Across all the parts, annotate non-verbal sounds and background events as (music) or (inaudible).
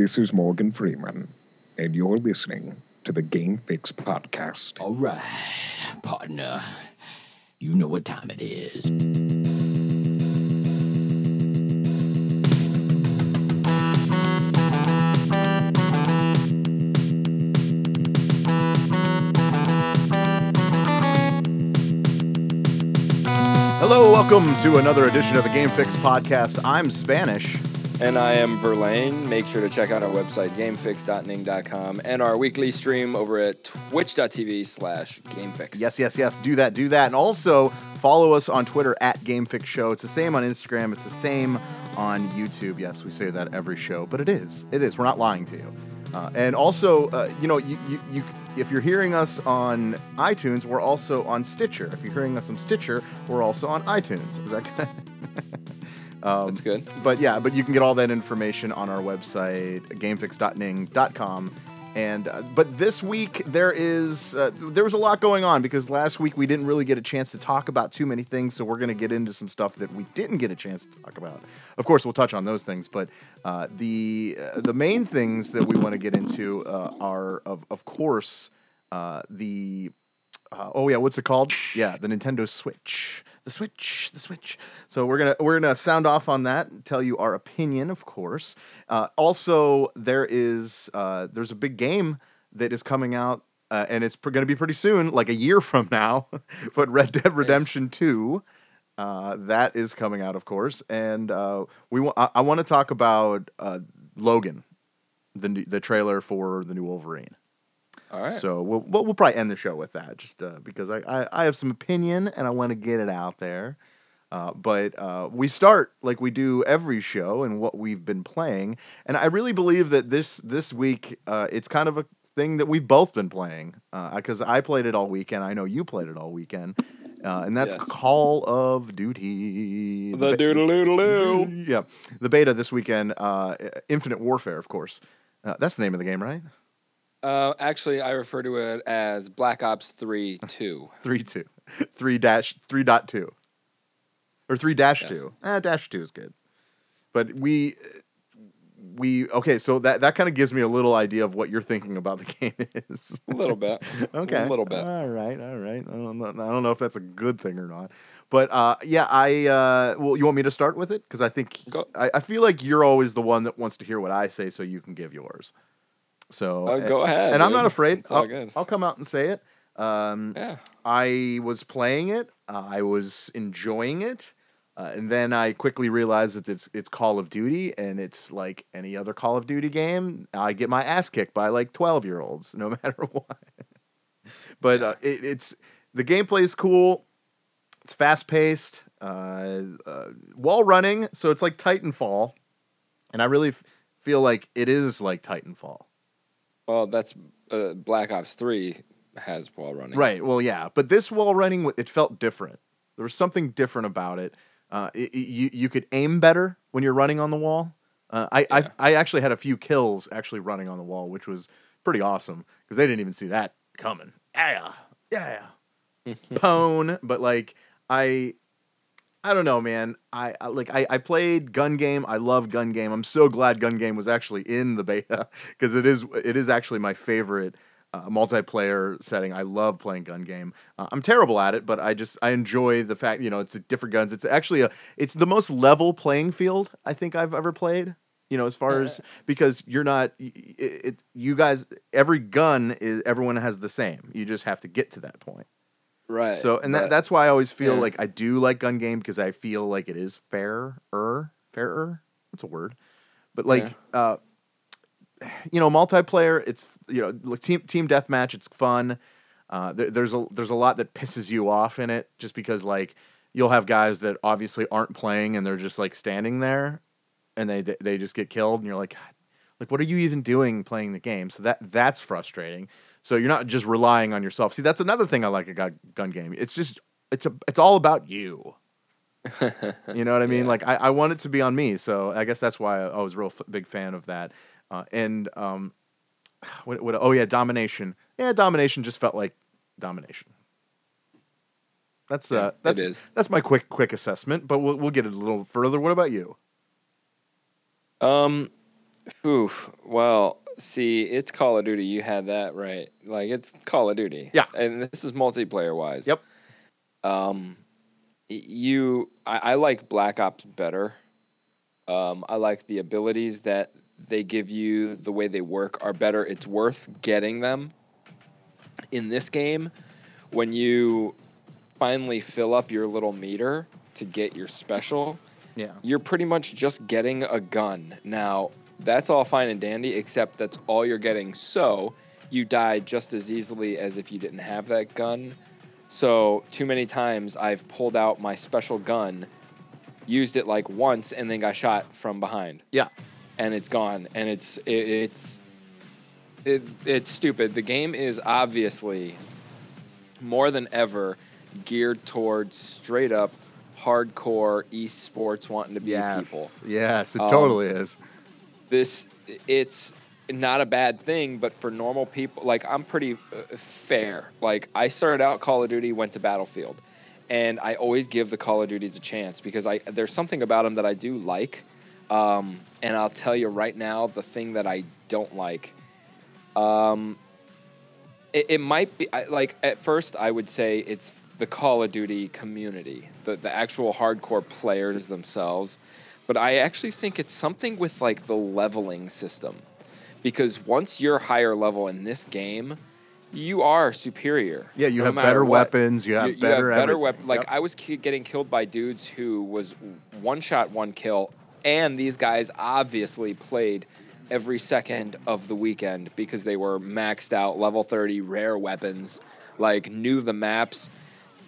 This is Morgan Freeman, and you're listening to the Game Fix Podcast. All right, partner. You know what time it is. Hello, welcome to another edition of the Game Fix podcast. I'm Spanish. And I am Verlaine. Make sure to check out our website, gamefix.ning.com, and our weekly stream over at twitch.tv slash gamefix. Yes, yes, yes. Do that, do that. And also follow us on Twitter at Game Fix Show. It's the same on Instagram. It's the same on YouTube. Yes, we say that every show, but it is. It is. We're not lying to you. Uh, and also, uh, you know, you, you, you, if you're hearing us on iTunes, we're also on Stitcher. If you're hearing us on Stitcher, we're also on iTunes. Is that (laughs) good? Um, That's good. But yeah, but you can get all that information on our website, gamefix.ning.com. And uh, but this week there is uh, there was a lot going on because last week we didn't really get a chance to talk about too many things, so we're going to get into some stuff that we didn't get a chance to talk about. Of course, we'll touch on those things, but uh, the uh, the main things that we want to get into uh, are of of course uh, the uh, oh yeah, what's it called? Yeah, the Nintendo Switch. The Switch, the Switch. So we're gonna we're gonna sound off on that, and tell you our opinion, of course. Uh, also, there is uh, there's a big game that is coming out, uh, and it's pr- gonna be pretty soon, like a year (laughs) from now. (laughs) but Red Dead Redemption Two. Uh, that is coming out, of course, and uh, we wa- I, I want to talk about uh, Logan, the the trailer for the new Wolverine. All right. So we'll, we'll we'll probably end the show with that, just uh, because I, I I have some opinion and I want to get it out there. Uh, but uh, we start like we do every show and what we've been playing, and I really believe that this this week uh, it's kind of a thing that we've both been playing because I played it all weekend. I know you played it all weekend, uh, and that's Yes. Call of Duty. the ba- doodle doodle doo. yeah, the beta this weekend. Uh, Infinite Warfare, of course. Uh, that's the name of the game, right? Uh, actually, I refer to it as Black Ops 3 (laughs) 2. Three two, (laughs) three dash three dot two, or three dash Yes. two. Ah, dash two is good. But we we okay. So that that kind of gives me a little idea of what you're thinking about the (laughs) game is. A little bit. okay, A little bit. All right, all right. I don't know. I don't know if that's a good thing or not. But uh, yeah, I uh, well, you want me to start with it because I think I, I feel like you're always the one that wants to hear what I say, so you can give yours. So Oh, go ahead. and I'm not afraid. It's I'll, good. I'll come out and say it. Um, Yeah. I was playing it. Uh, I was enjoying it, uh, and then I quickly realized that it's it's Call of Duty, and it's like any other Call of Duty game. I get my ass kicked by like twelve year olds, no (laughs) matter what. but uh, it, it's the gameplay is cool. It's fast paced, uh, uh, wall running, so it's like Titanfall, and I really f- feel like it is like Titanfall. Well, that's uh, Black Ops 3 has wall running. Right. Well, yeah, but this wall running, it felt different. There was something different about it. Uh, it, it- you you could aim better when you're running on the wall. Uh, I, Yeah. I I actually had a few kills actually running on the wall, which was pretty awesome because they didn't even see that coming. Yeah, yeah, pwn. But like I. I don't know, man. I, I like I, I played Gun Game. I love Gun Game. I'm so glad Gun Game was actually in the beta (laughs) because it is it is actually my favorite uh, multiplayer setting. I love playing gun game. Uh, I'm terrible at it, but I just I enjoy the fact you know it's different guns. It's actually a it's the most level playing field I think I've ever played. You know, as far as because you're not it, it you guys every gun is everyone has the same. You just have to get to that point. Right. So and that, that's why I always feel yeah. like I do like gun game because I feel like it is fairer, fairer. What's a word? But like uh you know, multiplayer, it's you know, like team team deathmatch, it's fun. Uh, there, there's a there's a lot that pisses you off in it, just because like you'll have guys that obviously aren't playing and they're just like standing there, and they they they just get killed, and you're like, like what are you even doing playing the game? So that that's frustrating. So you're not just relying on yourself. See, that's another thing I like a gun, game. It's just it's a it's all about you. (laughs) You know what I mean? Yeah. Like I, I want it to be on me. So I guess that's why I, I was a real f- big fan of that. Uh, and um, (sighs) what, what? Oh yeah, domination. Yeah, domination just felt like domination. That's Yeah, uh, that's is. that's my quick quick assessment. But we'll we'll get it a little further. What about you? Um, Oof. Well, see, it's Call of Duty. You had that right. Like it's Call of Duty. Yeah. And this is multiplayer wise. Yep. Um, you, I, I like Black Ops better. Um, I like the abilities that they give you. The way they work are better. It's worth getting them. In this game, when you finally fill up your little meter to get your special, Yeah. you're pretty much just getting a gun. Now, that's all fine and dandy, except that's all you're getting. So, you die just as easily as if you didn't have that gun. So, too many times I've pulled out my special gun, used it like once, and then got shot from behind. Yeah. And it's gone. And it's, it, it's, it, it's stupid. The game is obviously more than ever geared towards straight up hardcore esports wanting to be Yes. people. Yes, it Um, totally is. This it's not a bad thing, but for normal people, like I'm pretty uh, fair. Like I started out Call of Duty, went to Battlefield, and I always give the Call of Duties a chance because I there's something about them that I do like. Um, and I'll tell you right now, the thing that I don't like, um, it, it might be I, like at first I would say it's the Call of Duty community, the the actual hardcore players themselves, but I actually think it's something with like the leveling system, because once you're higher level in this game, you are superior. Yeah, you no have better what. weapons. You have You, you better. have better everything. weapon. Like Yep. I was ki- getting killed by dudes who was one shot, one kill, and these guys obviously played every second of the weekend because they were maxed out, level thirty, rare weapons, like knew the maps.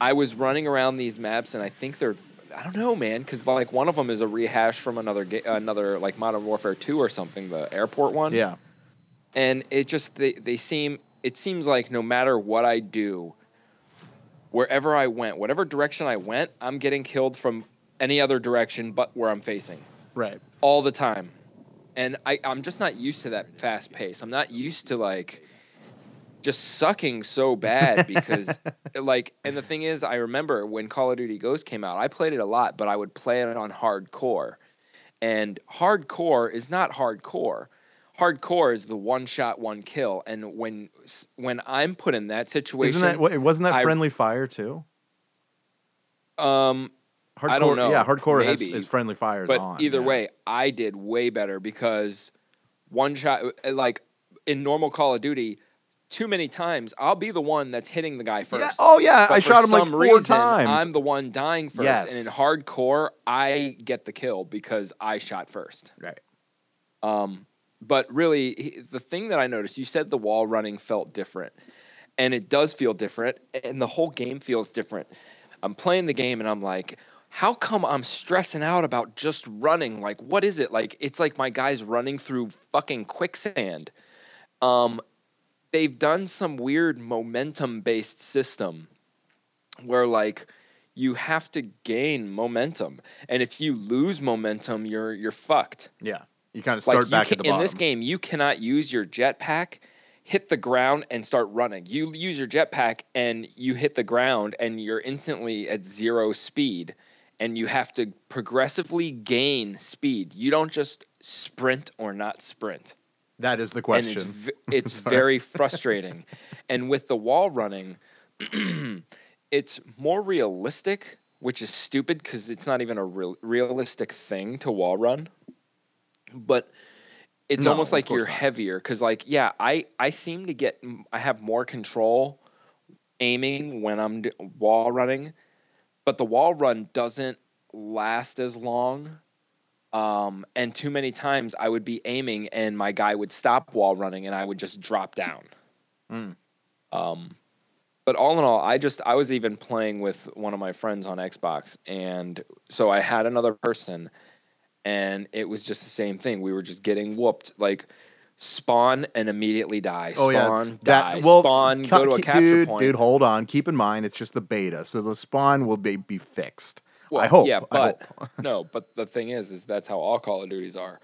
I was running around these maps, and I think they're. I don't know, man, because like one of them is a rehash from another ga- another like Modern Warfare Two or something, the airport one yeah. and it just they, they seem it seems like no matter what i do wherever i went whatever direction i went i'm getting killed from any other direction but where i'm facing Right. all the time and I, i'm just not used to that fast pace i'm not used to like just sucking so bad because (laughs) like and the thing is i remember when call of duty ghost came out i played it a lot but i would play it on hardcore and hardcore is not hardcore hardcore is the one shot one kill and when when i'm put in that situation Isn't that? Wasn't that I- friendly fire too? um Hardcore, I don't know, Yeah, hardcore has is friendly fire. but on. either yeah. way i did way better because one shot like in normal call of duty too many times i'll be the one that's hitting the guy first Yeah. Oh yeah, But I shot him like four reason, times. I'm the one dying first, and in hardcore, I get the kill because I shot first. Right. Um, but really, he- the thing that I noticed, you said the wall running felt different, and it does feel different, and the whole game feels different. I'm playing the game, and I'm like, how come I'm stressing out about just running? Like, what is it? Like, it's like my guy's running through fucking quicksand. Um, they've done some weird momentum based system where like you have to gain momentum and if you lose momentum you're you're fucked. Yeah, you kind of start you back can, at the in this game you cannot use your jetpack hit the ground and start running. You use your jetpack and you hit the ground and you're instantly at zero speed and you have to progressively gain speed. You don't just sprint or not sprint that is the and question. (laughs) it's v- it's very frustrating. and with the wall running, (clears throat) it's more realistic, which is stupid because it's not even a real, realistic thing to wall run. But it's No, almost like you're not. heavier because, like, yeah, I I seem to get I have more control aiming when I'm d- wall running, but the wall run doesn't last as long. Um, and too many times I would be aiming and my guy would stop while running and I would just drop down. Mm. Um, but all in all, I just I was even playing with one of my friends on Xbox, and so I had another person, and it was just the same thing. We were just getting whooped, like spawn and immediately die, Oh spawn, yeah, die, that well, spawn, ca- go to a capture dude, point. Dude, hold on. Keep in mind, it's just the beta, so the spawn will be be fixed. Well, I hope. Yeah, but hope. (laughs) no, but the thing is, is that's how all Call of Duties are.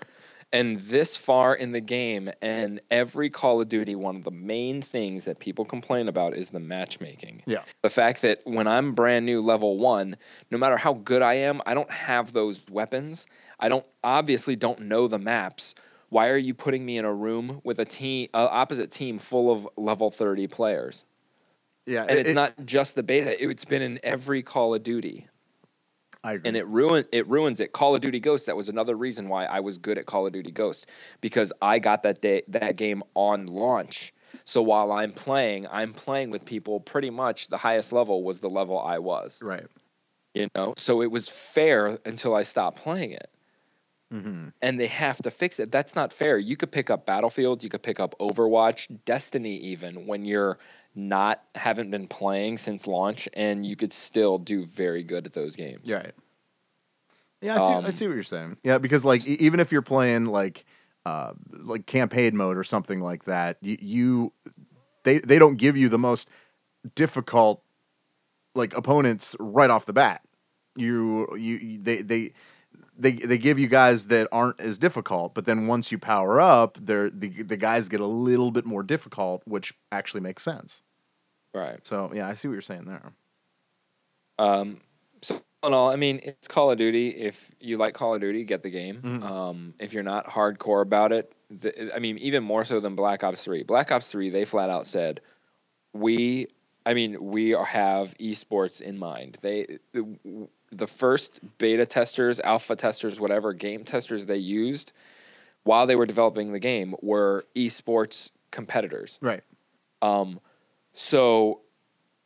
And this far in the game, and every Call of Duty, one of the main things that people complain about is the matchmaking. Yeah. The fact that when I'm brand new level one, no matter how good I am, I don't have those weapons. I don't obviously don't know the maps. Why are you putting me in a room with a team, uh, opposite team full of level 30 players? Yeah, And it's not just the beta; it's been in every Call of Duty. And it it ruins it. Call of Duty Ghost. That was another reason why I was good at Call of Duty Ghost because I got that day that game on launch. So while I'm playing, I'm playing with people. Pretty much the highest level was the level I was. right. You know, so it was fair until I stopped playing it. hmm and they have to fix it. That's not fair. You could pick up Battlefield, you could pick up Overwatch, Destiny, even when you're not haven't been playing since launch, and you could still do very good at those games. Right. Yeah, I see, I Um, see what you're saying. Yeah, because like e- even if you're playing like uh like campaign mode or something like that, you, you they they don't give you the most difficult like opponents right off the bat. You you you- they they they they give you guys that aren't as difficult, but then once you power up, they're the the guys get a little bit more difficult, which actually makes sense. Right. So yeah, I see what you're saying there. Um, so all in all, I mean, it's Call of Duty. If you like Call of Duty, get the game. Mhm. Um, if you're not hardcore about it, the, I mean, even more so than Black Ops Three. Black Ops Three, they flat out said, we. I mean, we are- have esports in mind. They the, the first beta testers, alpha testers, whatever game testers they used while they were developing the game were esports competitors. Right. Um, so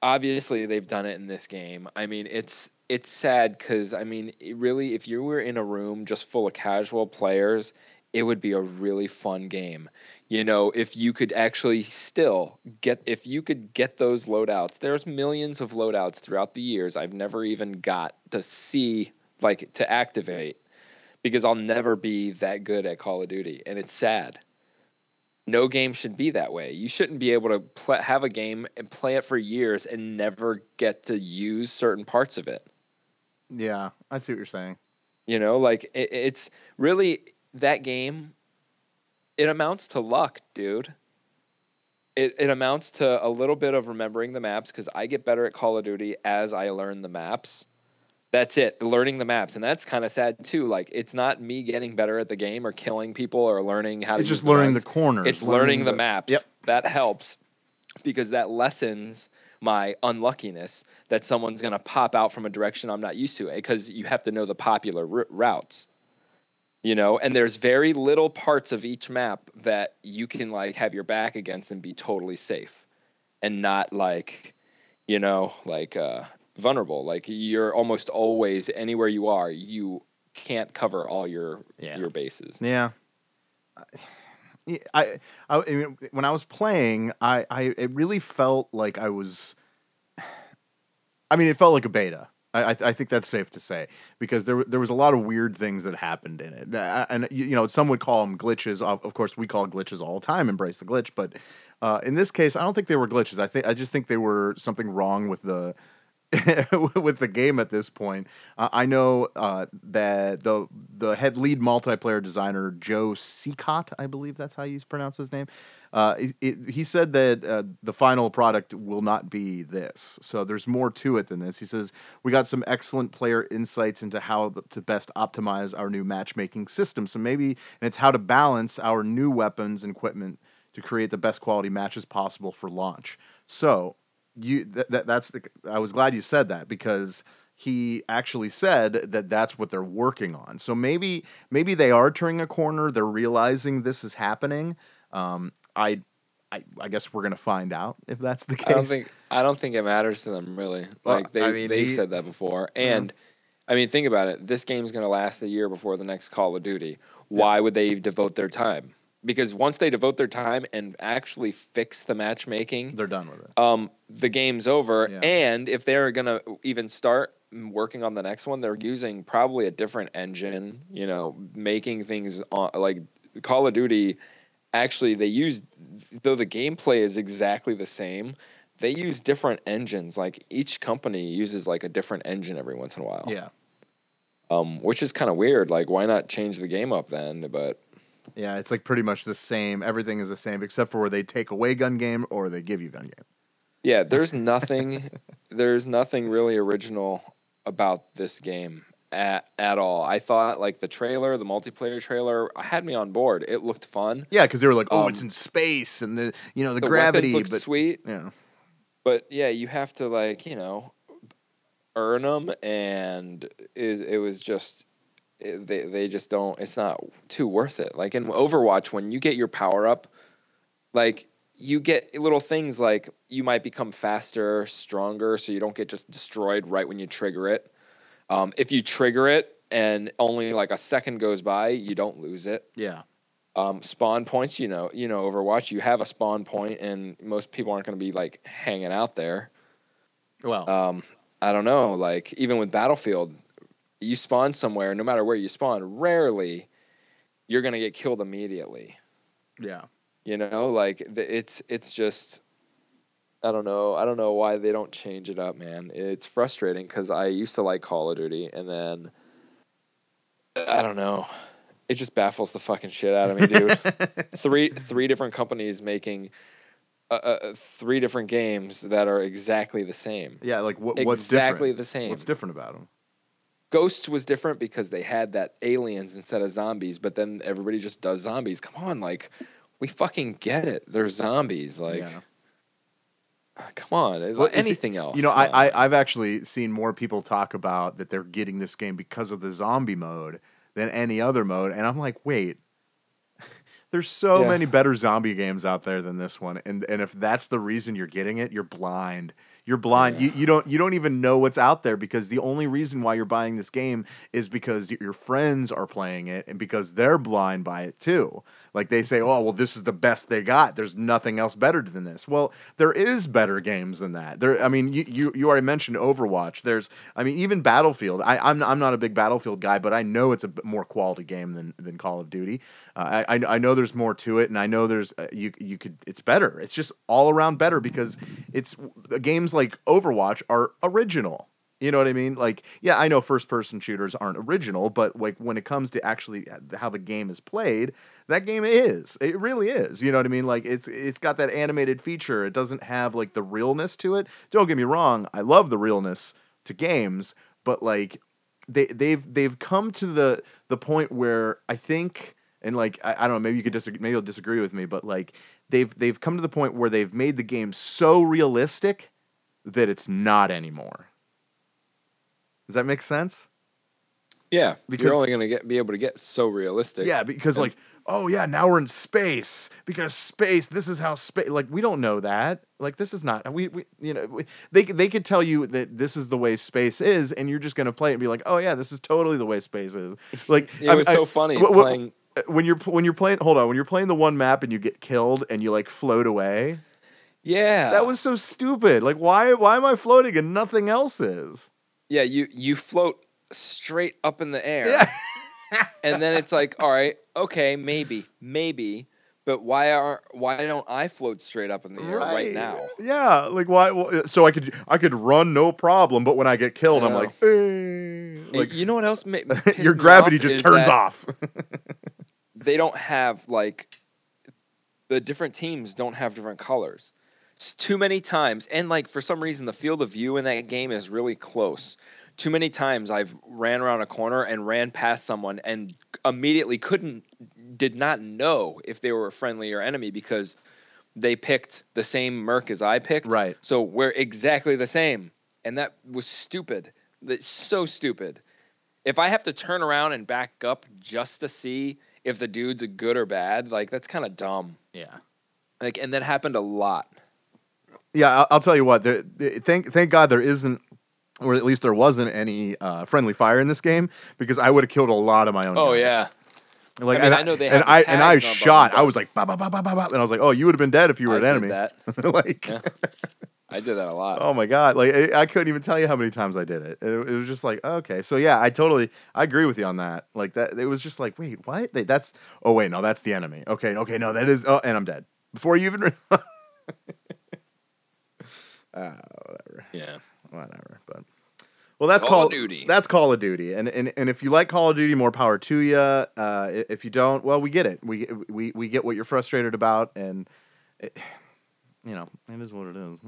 obviously they've done it in this game. I mean, it's it's sad because I mean, really, if you were in a room just full of casual players, it would be a really fun game. You know, if you could actually still get, if you could get those loadouts. There's millions of loadouts throughout the years. I've never even got to see like to activate because I'll never be that good at Call of Duty, and it's sad no game should be that way. You shouldn't be able to have a game and play it for years and never get to use certain parts of it. Yeah, I see what you're saying. You know, like it, it's really that game. It amounts to luck, dude. It it amounts to a little bit of remembering the maps because I get better at Call of Duty as I learn the maps. That's it, learning the maps, and that's kind of sad too. Like it's not me getting better at the game or killing people or learning how to. It's just learning guns. the corners. It's learning the maps. Yep. That helps because that lessens my unluckiness that someone's going to pop out from a direction I'm not used to because you have to know the popular r- routes. You know, and there's very little parts of each map that you can like have your back against and be totally safe and not like, you know, like uh vulnerable. Like you're almost always anywhere you are, you can't cover all your Yeah. your bases. Yeah. Yeah, I, I, I mean, when I was playing, I, I, it really felt like I was. I mean, it felt like a beta. I, I, I think that's safe to say because there, there was a lot of weird things that happened in it, and you you know, some would call them glitches. Of, of course, we call glitches all the time. Embrace the glitch, but uh, in this case, I don't think they were glitches. I think I just think they were something wrong with the (laughs) with the game at this point. Uh, I know uh, that the the head lead multiplayer designer Joe Cecot, I believe that's how you pronounce his name. Uh, it, it- he said that uh, the final product will not be this. So there's more to it than this. He says we got some excellent player insights into how to best optimize our new matchmaking system. So maybe and it's how to balance our new weapons and equipment to create the best quality matches possible for launch. So you that, that that's the I was glad you said that because he actually said that that's what they're working on. So maybe maybe they are turning a corner. They're realizing this is happening. Um, I, I I guess we're gonna find out if that's the case. I don't think I don't think it matters to them really. Well, Like they I mean, they've he- said that before. And I mean think about it. This game's going to last a year before the next Call of Duty. Why would they devote their time? Because once they devote their time and actually fix the matchmaking, they're done with it. um the game's over. Yeah. and if they're going to even start working on the next one, they're using probably a different engine, you know, making things on like Call of Duty actually they use though the gameplay is exactly the same they use different engines. Like each company uses like a different engine every once in a while. Yeah, um which is kind of weird. Like why not change the game up then? But yeah. It's like pretty much the same. Everything is the same except for where they take away gun game or they give you gun game. yeah there's (laughs) nothing there's nothing really original about this game at, at all. I thought like the trailer, the multiplayer trailer, had me on board. It looked fun. Yeah, because they were like, oh, it's Um, in space and the you know the, The gravity, looked but sweet, yeah, but yeah, you have to like you know earn them, and it, it was just they they just don't. It's not too worth it. Like in Overwatch, when you get your power up, like you get little things like you might become faster, stronger, so you don't get just destroyed right when you trigger it. Um, if you trigger it and only like a second goes by, you don't lose it. yeah, Um, spawn points, you know, you know, Overwatch, you have a spawn point, and most people aren't going to be like hanging out there. well, Um, I don't know, like even with Battlefield, you spawn somewhere, no matter where you spawn, rarely you're going to get killed immediately. yeah, You know, like the, it's it's just I don't know. I don't know why they don't change it up, man. It's frustrating because I used to like Call of Duty, and then I don't know. It just baffles the fucking shit out of me, dude. (laughs) three three different companies making uh, uh, three different games that are exactly the same. yeah. Like what? What's exactly different? the same. What's different about them? Ghosts was different because they had that aliens instead of zombies, but then everybody just does zombies. Come on, like we fucking get it. They're zombies. Like, yeah. uh, come on. Well, is it- anything else? You know, I. I I've actually seen more people talk about that they're getting this game because of the zombie mode than any other mode, and I'm like, wait. (laughs) There's so Yeah. many better zombie games out there than this one, and and if that's the reason you're getting it, you're blind. You're blind. Yeah. You, you don't you don't even know what's out there because the only reason why you're buying this game is because your friends are playing it and because they're blind by it too. Like they say, "Oh, well this is the best they got. There's nothing else better than this." Well, there is better games than that. There I mean, you you, you already mentioned Overwatch. There's I mean, even Battlefield. I I'm I'm not a big Battlefield guy, but I know it's a more quality game than than Call of Duty. Uh, I, I know there's more to it, and I know there's uh, you you could it's better. It's just all around better because it's games like Overwatch are original. You know what I mean? Like, yeah, I know first person shooters aren't original, but like when it comes to actually uh, how the game is played, that game is. It really is. You know what I mean? Like it's it's got that animated feature. It doesn't have like the realness to it. Don't get me wrong, I love the realness to games, but like they they've they've come to the the point where I think and like I, I don't know, maybe you could disagree maybe you'll disagree with me, but like they've they've come to the point where they've made the game so realistic that it's not anymore. Does that make sense? yeah, because- you're only gonna get be able to get so realistic. Yeah, because And- like, oh yeah, now we're in space because space. This is how space. Like we don't know that. Like this is not. We we you know we, they they could tell you that this is the way space is, and you're just gonna play it and be like, oh yeah, this is totally the way space is. (laughs) Like it I- was I- so funny wh- playing. Uh, when you're when you're playing. Hold on, when you're playing the one map and you get killed and you like float away. Yeah, That was so stupid. Like why why am I floating and nothing else is? Yeah. You you float straight up in the air. Yeah. (laughs) and then it's like, all right, okay, maybe, maybe, but why are why don't I float straight up in the air right, now? Yeah, like why? So I could I could run no problem, but when I get killed, I I'm like, eh, like you know what else? Ma- (laughs) your gravity just turns off. (laughs) They don't have like the different teams don't have different colors. Too many times, and like for some reason, the field of view in that game is really close. Too many times I've ran around a corner and ran past someone and immediately couldn't, did not know if they were a friendly or enemy because they picked the same merc as I picked. Right. So we're exactly the same. And that was stupid. That's so stupid. If I have to turn around and back up just to see if the dude's a good or bad, like that's kind of dumb. Yeah. Like, and that happened a lot. Yeah, I'll, I'll tell you what. There, thank thank God there isn't, or at least there wasn't any uh, friendly fire in this game because I would have killed a lot of my own. Oh guys. yeah, Like I mean, and I know they and I and I shot. them, I was like, bah, bah, bah, bah, bah, and I was like, oh, you would have been dead if you were I an enemy. that. (laughs) like, Yeah. I did that a lot. oh my god, like I, I couldn't even tell you how many times I did it. it. It was just like, okay, so yeah, I totally, I agree with you on that. Like that, it was just like, wait, what? They, that's, oh wait, no, that's the enemy. Okay, okay, no, that is, oh, and I'm dead before you even. (laughs) Ah, whatever, Yeah. whatever. But well, that's Call Call of Duty. That's Call of Duty, and and and if you like Call of Duty, more power to you. Uh, if you don't, well, we get it. We we we get what you're frustrated about, and it, you know, it is what it is.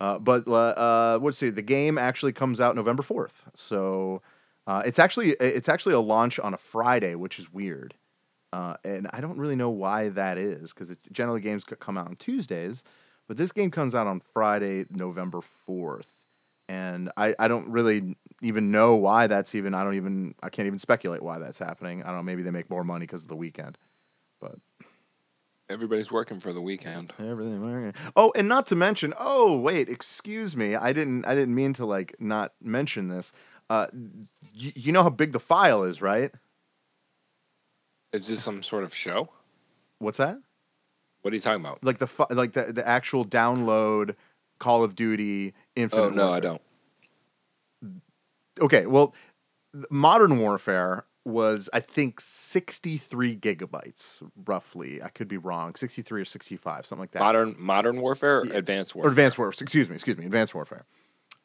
Uh, but uh, uh, let's see. The game actually comes out November fourth, so Uh, it's actually it's actually a launch on a Friday, which is weird, uh, and I don't really know why that is because generally games come out on Tuesdays, but this game comes out on Friday, November fourth, and I, I don't really even know why that's even I don't even I can't even speculate why that's happening. I don't know maybe they make more money because of the weekend, but Everybody's working for the weekend. Everything. Oh, and not to mention. Oh, wait. Excuse me. I didn't. I didn't mean to like not mention this. Uh, y- you know how big the file is, right? Is this some sort of show? What's that? What are you talking about? Like the like the the actual download Call of Duty Infinite. Oh no, I don't. Okay. Well, Modern Warfare was I think 63 gigabytes roughly. I could be wrong. 63 or 65, something like that. Modern Modern Warfare, Yeah. Advanced or Advanced Warfare. Excuse me, excuse me, Advanced Warfare.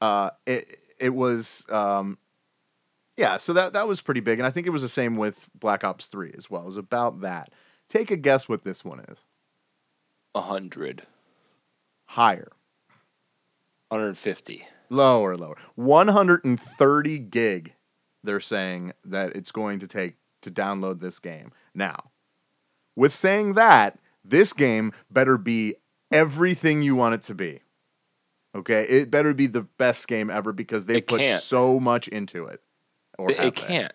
Uh, it it was um, yeah. So that that was pretty big, and I think it was the same with Black Ops Three as well. It was about that. Take a guess what this one is. A hundred. Higher, 150. lower, lower. One hundred and thirty gig. They're saying that it's going to take to download this game. Now, with saying that, this game better be everything you want it to be. Okay, it better be the best game ever because they've put can't. so much into it. Or It, it they? can't.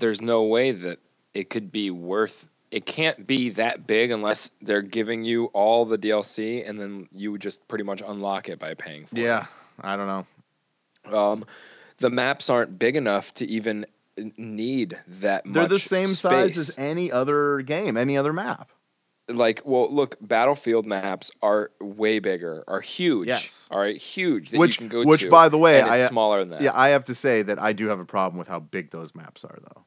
There's no way that it could be worth. It can't be that big unless they're giving you all the DLC and then you would just pretty much unlock it by paying for it. Yeah, I don't know. Um, the maps aren't big enough to even need that much. They're the same size as any other game, any other map. like well look battlefield maps are way bigger are huge Yes. all right huge that Which, you can go which to by the way, I smaller than that yeah, I have to say that I do have a problem with how big those maps are, though.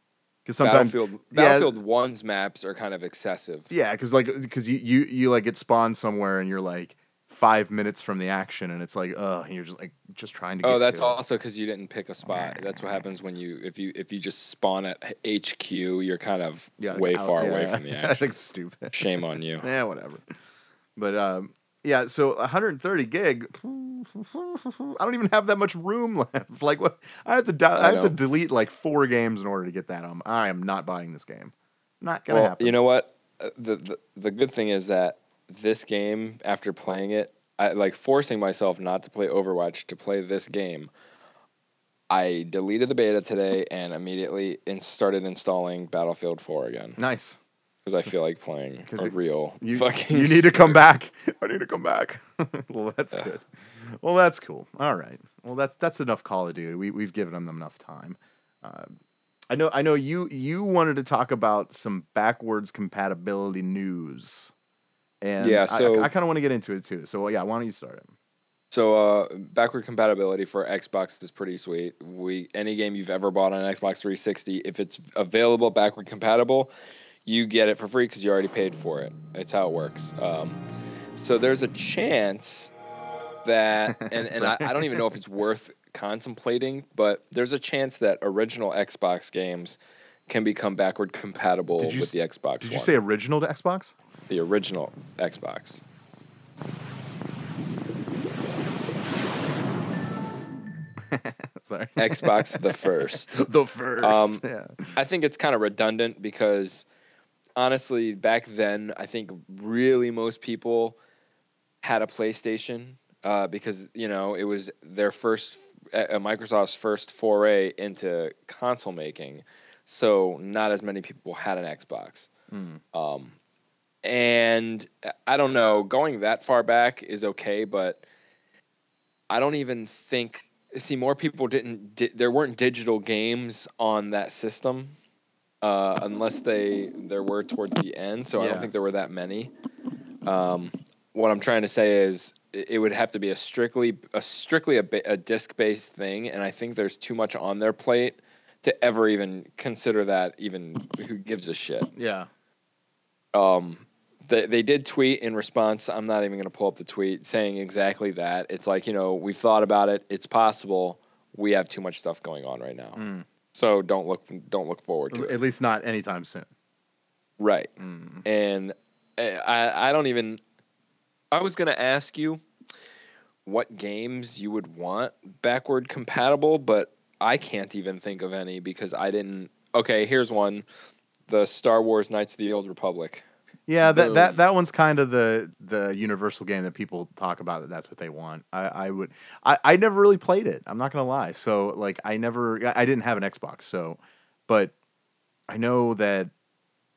Because sometimes battlefield yeah. battlefield one's maps are kind of excessive Yeah, because like because you, you you like get spawned somewhere and you're like five minutes from the action and it's like oh you're just like just trying to. oh that's also because you didn't pick a spot that's what happens when you if you if you just spawn at hq you're kind of Yeah, way out- far away from the (laughs) I action think it's stupid. shame on you (laughs) yeah, whatever. But um, yeah. So 130 gig. (laughs) I don't even have that much room (laughs) left. Like what? I have to. Do- I, I have to delete like four games in order to get that. Um, I am not buying this game. Not gonna well happen. you know what Uh, the, the the good thing is that this game after playing it I like forcing myself not to play Overwatch to play this game. I deleted the beta today and immediately in started installing Battlefield 4 again Nice. Because I feel like playing a it- real You, fucking. you need to come (laughs) back. I need to come back. (laughs) well, that's Yeah. good. Well, that's cool. All right. Well, that's that's enough Call of Duty. We we've given them enough time. Uh, I know. I know you you wanted to talk about some backwards compatibility news. And Yeah, I- so- I, kind of want to get into it too. So yeah, why don't you start it? So uh, backward compatibility for Xbox is pretty sweet. We any game you've ever bought on Xbox 360, if it's available backward compatible, you get it for free because you already paid for it. It's how it works. Um, so there's a chance that, (laughs) and, and I, I don't even know if it's worth contemplating, but there's a chance that original Xbox games can become backward compatible with the Xbox Did One. you say original to Xbox? the original Xbox? (laughs) Sorry. Xbox the first. (laughs) the first. Um, yeah. I think it's kind of redundant because honestly, back then, I think really most people had a PlayStation uh, because you know it was their first, uh, Microsoft's first foray into console making. So not as many people had an Xbox. Mm. Um, and uh, I don't know, going that far back is okay, but I don't even think. See, more people didn't. Di- there weren't digital games on that system, uh, unless they there were towards the end. So I don't think there were that many. Um, what I'm trying to say is, it it would have to be a strictly a strictly a, a disc based thing, and I think there's too much on their plate to ever even consider that. Even who gives a shit? Yeah. um, they, they did tweet in response. I'm not even going to pull up the tweet saying exactly that. It's like, you know, we've thought about it. It's possible. We have too much stuff going on right now. Mm. So don't look don't look forward to it. At least not anytime soon. Right. Mm. And uh, I I don't even I was going to ask you what games you would want backward compatible, but I can't even think of any because I didn't. Okay, here's one: the Star Wars Knights of the Old Republic. Yeah, that, that that one's kind of the the universal game that people talk about that that's what they want. I, I would I, I never really played it. I'm not gonna lie. So like I never I didn't have an Xbox. So, but I know that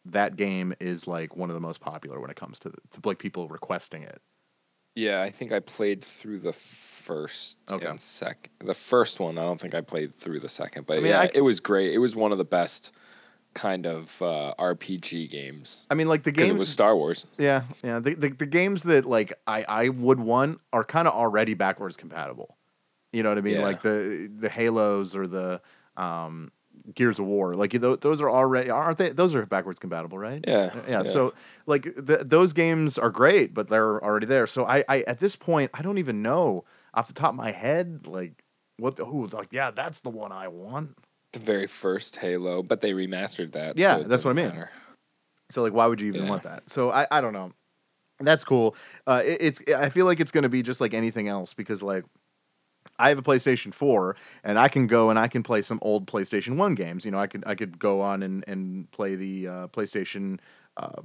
that game is like one of the most popular when it comes to, the, to like people requesting it. Yeah, I think I played through the first Okay. and second. The first one, I don't think I played through the second, but I mean, yeah, I it was great. It was one of the best kind of uh, RPG games I mean, like the because game it was Star Wars. Yeah, yeah. The, the the games that like I I would want are kind of already backwards compatible. You know what I mean? Yeah. Like the the Halos or the um Gears of War. Like tho- those are already aren't they? Those are backwards compatible, right? Yeah, Yeah. So like th- those games are great, but they're already there. So I I at this point I don't even know off the top of my head like what the who like yeah that's the one I want. The very first Halo, but they remastered that. Yeah, so that's what I mean. matter. So like, why would you even Yeah. want that? So I, I don't know. That's cool. Uh, it, it's I feel like it's going to be just like anything else because like I have a PlayStation 4 and I can go and I can play some old PlayStation 1 games. You know, I could I could go on and and play the uh, PlayStation. Uh, uh,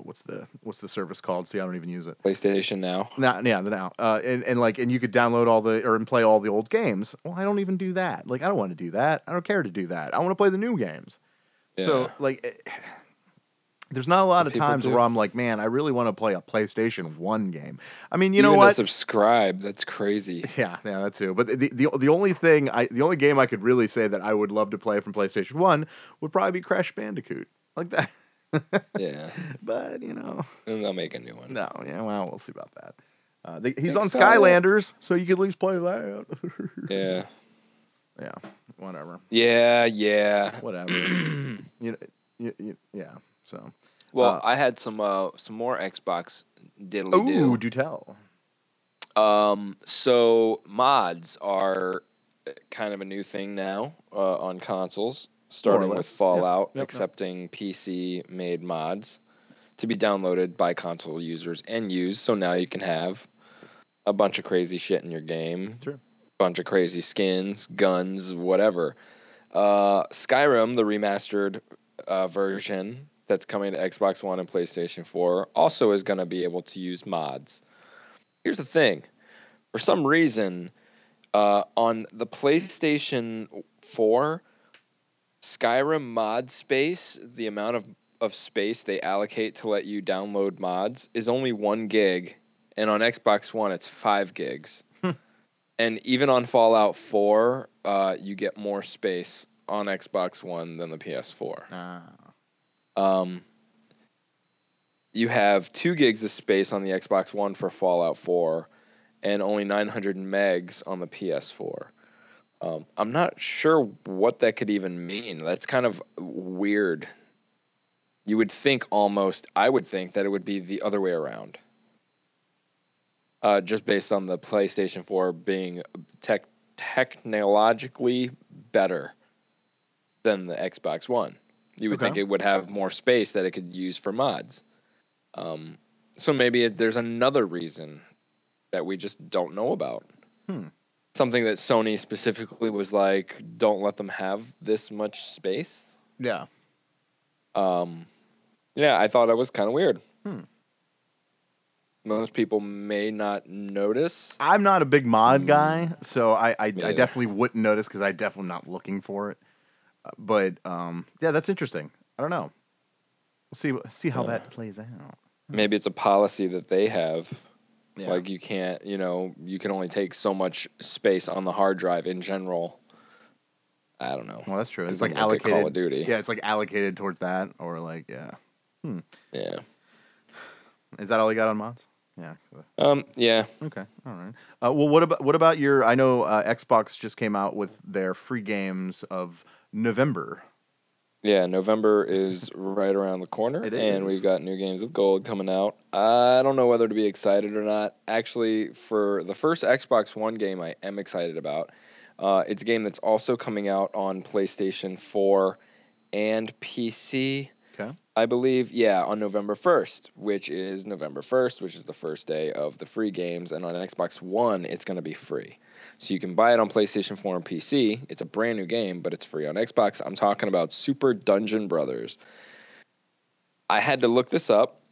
what's the what's the service called? See, I don't even use it. PlayStation Now. Now, yeah, the now, uh, and and like, and you could download all the or and play all the old games. Well, I don't even do that. Like, I don't want to do that. I don't care to do that. I want to play the new games. Yeah. So like, eh, there's not a lot of people times do. where I'm like, man, I really want to play a PlayStation One game. I mean, you Even know to what? subscribe, that's crazy. (laughs) Yeah, yeah, that too. But the, the the only thing I the only game I could really say that I would love to play from PlayStation One would probably be Crash Bandicoot, like that. Yeah, (laughs) but you know, and they'll make a new one. no, yeah, well, we'll see about that. Uh, they, he's on. Skylanders, so you could at least play that. (laughs) Yeah, yeah, whatever, yeah, yeah. whatever. (clears throat) you know, you, you, yeah. So, Well, Uh, I had some uh some more Xbox diddly ooh, do. do tell. Um, so mods are uh, kind of a new thing now uh, on consoles, starting with Fallout, yep, yep. accepting PC-made mods to be downloaded by console users and used. So now you can have a bunch of crazy shit in your game, Sure. bunch of crazy skins, guns, whatever. Uh, Skyrim, the remastered uh, version that's coming to Xbox One and PlayStation 4, also is going to be able to use mods. Here's the thing for some reason, uh, on the PlayStation 4, Skyrim mod space, the amount of, of space they allocate to let you download mods is only one gig, and on Xbox One, it's five gigs. and even on Fallout 4, uh, you get more space on Xbox One than the PS4. Ah. Um, you have two gigs of space on the Xbox One for Fallout 4, and only 900 megs on the PS4. Um, I'm not sure what that could even mean. That's kind of weird. You would think almost, I would think that it would be the other way around. Uh, just based on the PlayStation 4 being tech technologically better than the Xbox One. You would Okay. think it would have more space that it could use for mods. Um, so maybe it, there's another reason that we just don't know about. Hmm. Something that Sony specifically was like, don't let them have this much space. Yeah. Um, yeah, I thought that was kind of weird. Hmm. Most people may not notice. I'm not a big mod Mm. guy, so I I, I definitely wouldn't notice because I definitely not looking for it. Uh, but um, yeah, that's interesting. I don't know. We'll see see how Yeah. that plays out. Maybe it's a policy that they have. Yeah. Like you can't, you know, you can only take so much space on the hard drive in general. I don't know. well, that's true. It's 'Cause like then look at Call of allocated. Duty. Yeah, it's like allocated towards that, or like yeah. Hmm. Yeah. Is that all you got on mods? Yeah. Um. Yeah. Okay. All right. Uh, well, what about what about your? I know uh, Xbox just came out with their free games of November. Yeah. November (laughs) is right around the corner, It and we've got new games with gold coming out. I don't know whether to be excited or not. Actually, for the first Xbox One game, I am excited about. Uh, it's a game that's also coming out on PlayStation 4 and PC. I believe, yeah, on November 1st, which is November 1st, which is the first day of the free games. And on Xbox One, it's going to be free. So you can buy it on PlayStation 4 and PC. It's a brand new game, but it's free on Xbox. I'm talking about Super Dungeon Brothers. I had to look this up.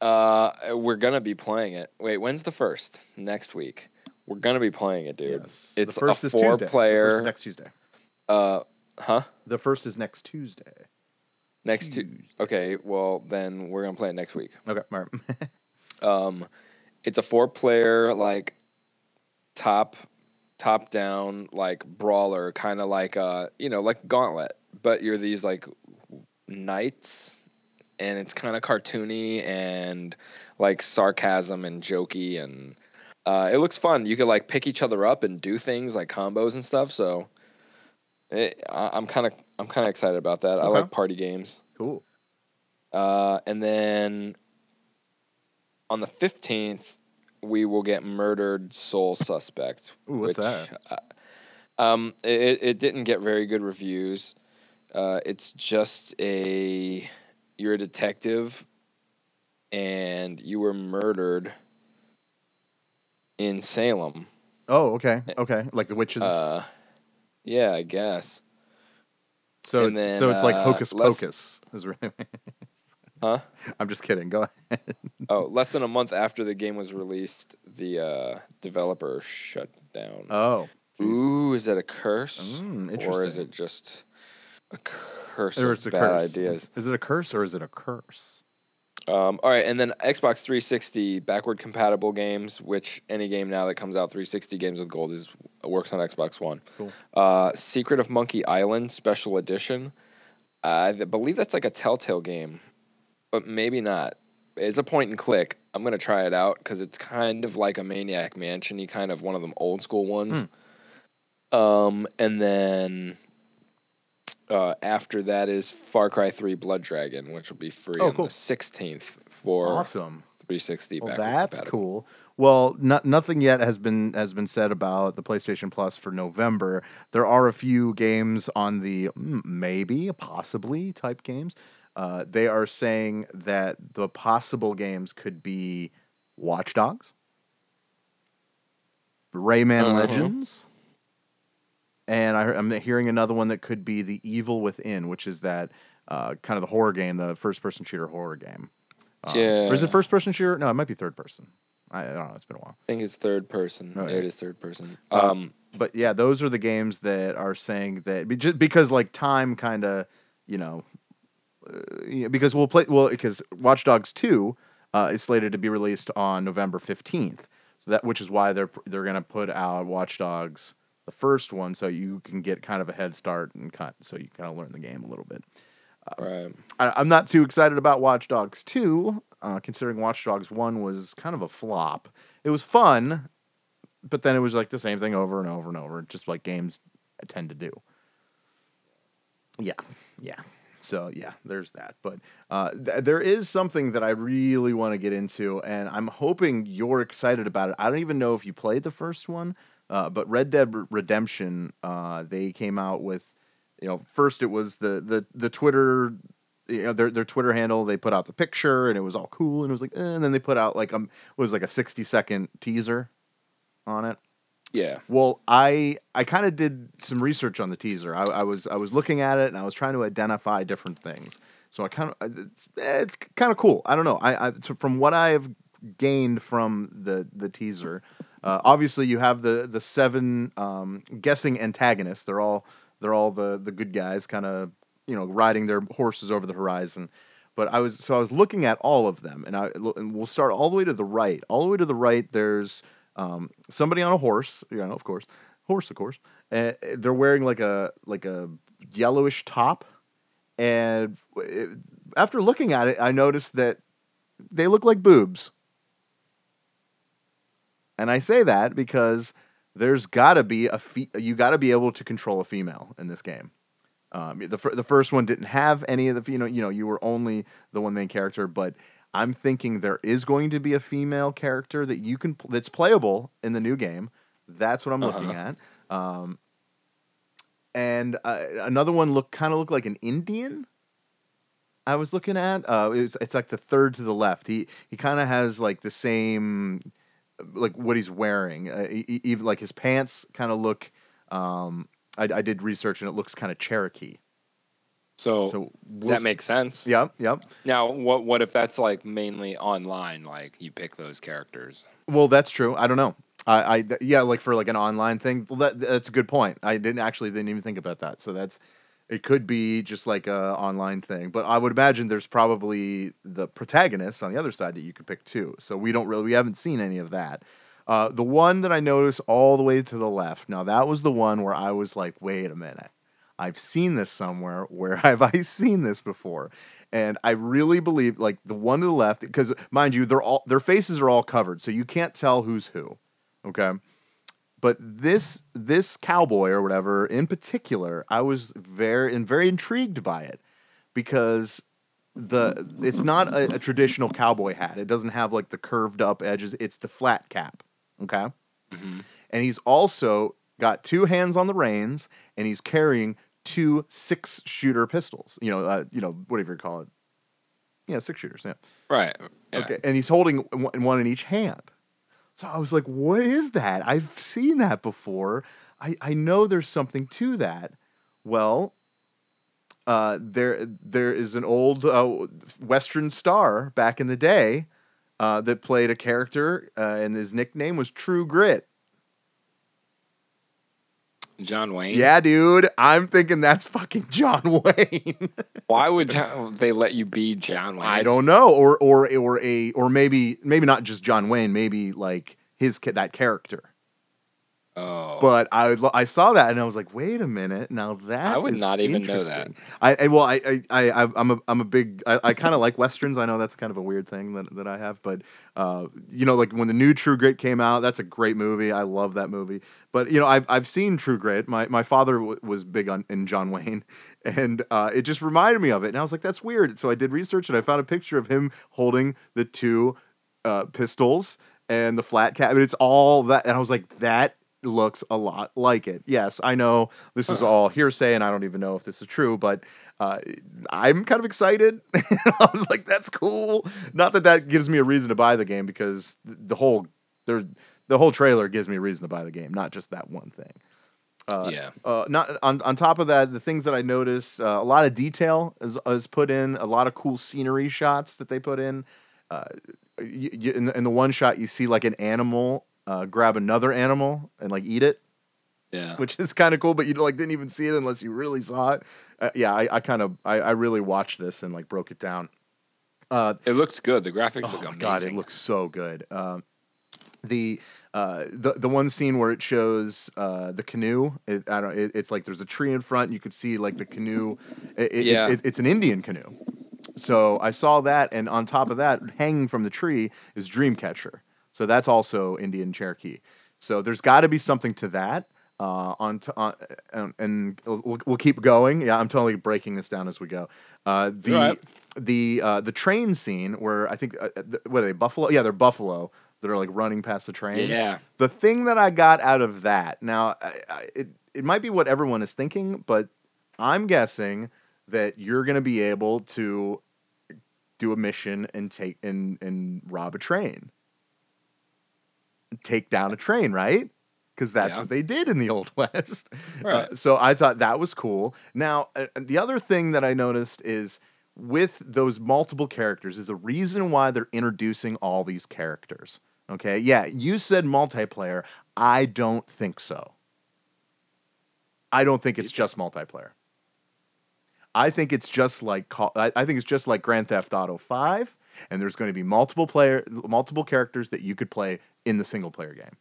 Uh, we're going to be playing it. Wait, when's the first? Next week. We're going to be playing it, dude. Yes. It's the first a is Tuesday. The first four-player- is next Tuesday. Uh, huh? The first is next Tuesday. Next to. Tuesday. Okay, well, then we're going to play it next week. Okay, all right. (laughs) Um, it's a four player like top top down like brawler, kind of like uh you know like Gauntlet, but you're these like knights, and it's kind of cartoony and like sarcasm and jokey and. Uh, it looks fun. You could like pick each other up and do things like combos and stuff. So, it, I, I'm kind of I'm kind of excited about that. I like party games. cool. Uh, and then on the 15th, we will get Murdered Soul Suspect. Ooh, what's which, that? uh, um, it, it didn't get very good reviews. Uh, it's just a you're a detective, and you were murdered in Salem. Oh, okay, okay. Like the witches. Uh, yeah, I guess. So and it's so then, it's like uh, hocus less- pocus. Is right. (laughs) Huh? I'm just kidding. Go ahead. Oh, less than a month after the game was released, the uh, developer shut down. Oh. Ooh, is that a curse? Mm, or is it just a curse Or of a bad curse. ideas? Is it a curse or is it a curse? Um, all right, and then Xbox 360 backward compatible games, which any game now that comes out 360 games with gold is works on Xbox One. Cool. Uh, Secret of Monkey Island Special Edition. I believe that's like a Telltale game, but maybe not. It's a point and click. I'm gonna try it out because it's kind of like a Maniac Mansion-y, kind of one of them old school ones. Um, and then uh, after that is Far Cry 3 Blood Dragon, which will be free Oh, on cool. the 16th for Awesome. 360. Well, that's compatible. cool. Well, no, nothing yet has been has been said about the PlayStation Plus for November. There are a few games on the mm, maybe, possibly type games. Uh, they are saying that the possible games could be Watch Dogs, Rayman Uh-huh. Legends, and I, I'm hearing another one that could be The Evil Within, which is that uh, kind of the horror game, the first-person shooter horror game. Um, Or is it first-person shooter? No, it might be third-person. I, I don't know. It's been a while. I think it's third person. Oh, Yeah, yeah. it is third person. Uh, Um, But yeah, those are the games that are saying that because like time kind of, you know, uh, because we'll play well because Watch Dogs Two uh, is slated to be released on November fifteenth. So that which is why they're they're gonna put out Watch Dogs the first one so you can get kind of a head start and kind so you kind of learn the game a little bit. right. I, I'm not too excited about Watch Dogs 2, uh, considering Watch Dogs 1 was kind of a flop. It was fun, but then it was like the same thing over and over and over, just like games tend to do. Yeah, yeah. So yeah, there's that. But uh, th- there is something that I really want to get into, and I'm hoping you're excited about it. I don't even know if you played the first one, uh, but Red Dead Redemption, uh, they came out with, you know, first it was the the the Twitter. You know, their their Twitter handle. They put out the picture, and it was all cool, and it was like, eh, and then they put out like um, it was like a sixty second teaser on it. Yeah. Well, I I kind of did some research on the teaser. I, I was I was looking at it and I was trying to identify different things. So I kind of it's, it's kind of cool. I don't know. I, I so from what I have gained from the the teaser, uh, obviously you have the the seven um, guessing antagonists. They're all they're all the the good guys, kind of you know riding their horses over the horizon. But I was so I was looking at all of them, and I and we'll start all the way to the right. All the way to the right, there's um, somebody on a horse, you know, of course, horse, of course. Uh, they're wearing like a like a yellowish top, and it, after looking at it, I noticed that they look like boobs. And I say that because there's got to be a fe- you got to be able to control a female in this game. Um, the fir- the first one didn't have any of the you know you know you were only the one main character, but I'm thinking there is going to be a female character that you can that's playable in the new game. That's what I'm looking at. Um, and uh, another one look kind of looked like an Indian. I was looking at. Uh, it's it's like the third to the left. He he kind of has like the same, like what he's wearing. Uh, even like his pants kind of look. Um, I, I did research and it looks kind of Cherokee. So, So we'll that makes sense. Yep, yep. Now, what what if that's like mainly online? Like you pick those characters. Well, that's true. I don't know. I, I th- yeah, like for like an online thing. Well, that that's a good point. I didn't actually didn't even think about that. So that's it could be just like a online thing. But I would imagine there's probably the protagonist on the other side that you could pick too. So we don't really we haven't seen any of that. Uh, the one that I noticed all the way to the left. Now that was the one where I was like, wait a minute. I've seen this somewhere. Where (laughs) have I seen this before? And I really believe like the one to the left, because mind you, they're all their faces are all covered, so you can't tell who's who. Okay. But this this cowboy or whatever in particular, I was very and very intrigued by it because the it's not a, a traditional cowboy hat. It doesn't have like the curved up edges. It's the flat cap. Okay Mm-hmm. and he's also got two hands on the reins and he's carrying two six shooter pistols you know uh, you know whatever you call it yeah six shooters yeah Right. Yeah. okay and he's holding one one in each hand so i was like what is that? I've seen that before. I i know there's something to that. Well uh, there there is an old uh, western star back in the day uh, that played a character uh, and his nickname was true grit John Wayne. Yeah, dude. I'm thinking that's fucking John (laughs) Wayne. Why would they let you be John Wayne? I don't know, or or or a or maybe maybe not just John Wayne, maybe like his that character. Oh. But I I saw that and I was like, wait a minute, now that I would not even know that. I, I well I I, I I'm a I'm a big I, I kind of like westerns. I know that's kind of a weird thing that, that I have, but uh you know like when the new True Grit came out, that's a great movie. I love that movie. But you know I've I've seen True Grit. My my father w- was big on in John Wayne, (laughs) and uh, it just reminded me of it. And I was like, that's weird. So I did research and I found a picture of him holding the two uh, pistols and the flat cap. And it's all that, and I was like, that looks a lot like it. Yes, I know this is all hearsay, and I don't even know if this is true, but uh, I'm kind of excited. (laughs) I was like, that's cool. Not that that gives me a reason to buy the game because the whole there the whole trailer gives me a reason to buy the game, not just that one thing. Uh, yeah. uh, not on on top of that, the things that I noticed, uh, a lot of detail is, is put in, a lot of cool scenery shots that they put in. Uh, y y- in, the, in the one shot, you see like an animal uh, grab another animal and like eat it, Yeah. which is kind of cool. But you like didn't even see it unless you really saw it. Uh, yeah, I, I kind of I, I really watched this and like broke it down. Uh, It looks good. The graphics oh look amazing. god, it looks so good. Um, the uh, the the one scene where it shows uh, the canoe, it, I don't. It, it's like there's a tree in front. And you could see like the canoe. It, Yeah. it- it's an Indian canoe. So I saw that, and on top of that, hanging from the tree is Dreamcatcher. So that's also Indian Cherokee. So there's got to be something to that. Uh, on, t- on and, and we'll, we'll keep going. Yeah, I'm totally breaking this down as we go. Uh, the Right. the uh, the train scene where I think uh, uh, what are they buffalo? Yeah, they're buffalo that are like running past the train. Yeah. The thing that I got out of that now, I, I, it it might be what everyone is thinking, but I'm guessing that you're going to be able to do a mission and take and and rob a train, take down a train, right? Because that's Yeah. what they did in the old (laughs) west. Uh, Right. so I thought that was cool. Now, uh, the other thing that I noticed is with those multiple characters is the reason why they're introducing all these characters. Okay, yeah, you said multiplayer. I don't think so. I don't think it's just multiplayer. I think it's just like I think it's just like Grand Theft Auto 5 and there's going to be multiple player multiple characters that you could play in the single player game.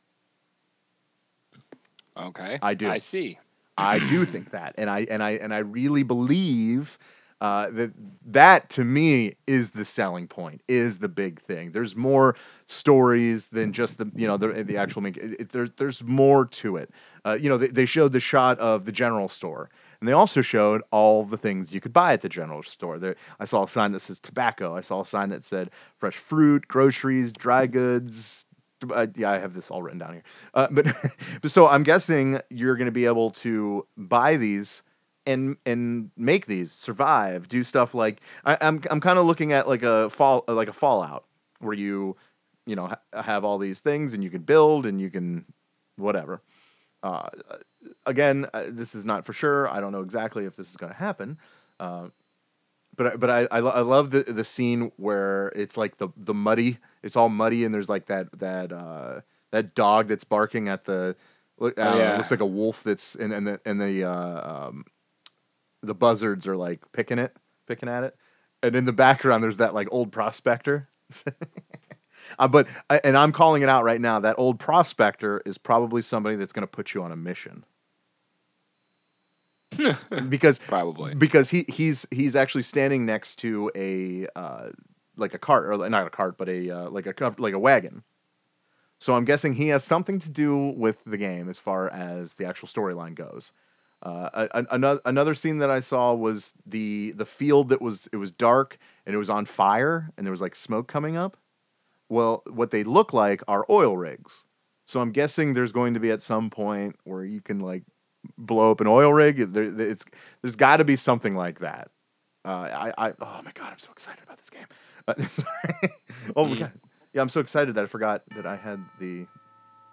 Okay. I do. I see. I do (clears throat) think that, and I and I and I really believe uh, that that to me is the selling point, is the big thing. There's more stories than just the you know the the actual make. There, there's more to it. Uh, you know, they, they showed the shot of the general store, and they also showed all the things you could buy at the general store. There, I saw a sign that says tobacco. I saw a sign that said fresh fruit, groceries, dry goods. Uh, yeah, I have this all written down here. Uh, but, (laughs) but so I'm guessing you're going to be able to buy these and and make these survive do stuff like I, i'm i'm kind of looking at like a fall like a fallout where you you know ha- have all these things and you can build and you can whatever. Uh, again uh, this is not for sure. I don't know exactly if this is going to happen. Uh, but I- but I, I I love the the scene where it's like the the muddy it's all muddy and there's like that that uh that dog that's barking at the I don't it yeah. looks like a wolf that's and and the and the uh, um the buzzards are like picking it picking at it and in the background there's that like old prospector (laughs) uh, but I, and I'm calling it out right now that old prospector is probably somebody that's going to put you on a mission (laughs) because Probably. because he he's he's actually standing next to a uh, like a cart or not a cart but a uh, like a like a wagon. So I'm guessing he has something to do with the game as far as the actual storyline goes. Uh, another another scene that I saw was the the field that was it was dark and it was on fire and there was like smoke coming up. Well, what they look like are oil rigs. So I'm guessing there's going to be at some point where you can like blow up an oil rig. There, it's there's got to be something like that. Uh, I, I, oh my god, I'm so excited about this game. Uh, (laughs) sorry. oh my Mm. god, yeah, I'm so excited that I forgot that I had the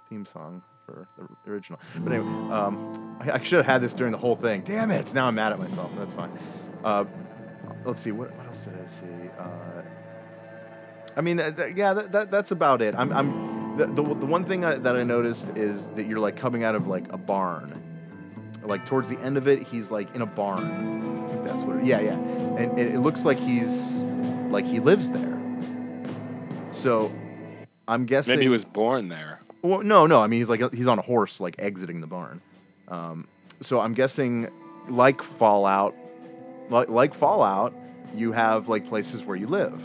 theme song for the original. But anyway, um, I, I should have had this during the whole thing. Damn it! Now I'm mad at myself. That's fine. Uh, let's see. What, what else did I see? Uh, I mean, uh, th- yeah, that, that that's about it. I'm, I'm the, the, the one thing I, that I noticed is that you're like coming out of like a barn. Like towards the end of it, he's like in a barn. I think that's what. It, yeah, yeah, and, and it looks like he's like he lives there. So, I'm guessing. Maybe he was born there. Well, no, no. I mean, he's like he's on a horse, like exiting the barn. Um, so I'm guessing, like Fallout, like like Fallout, you have like places where you live.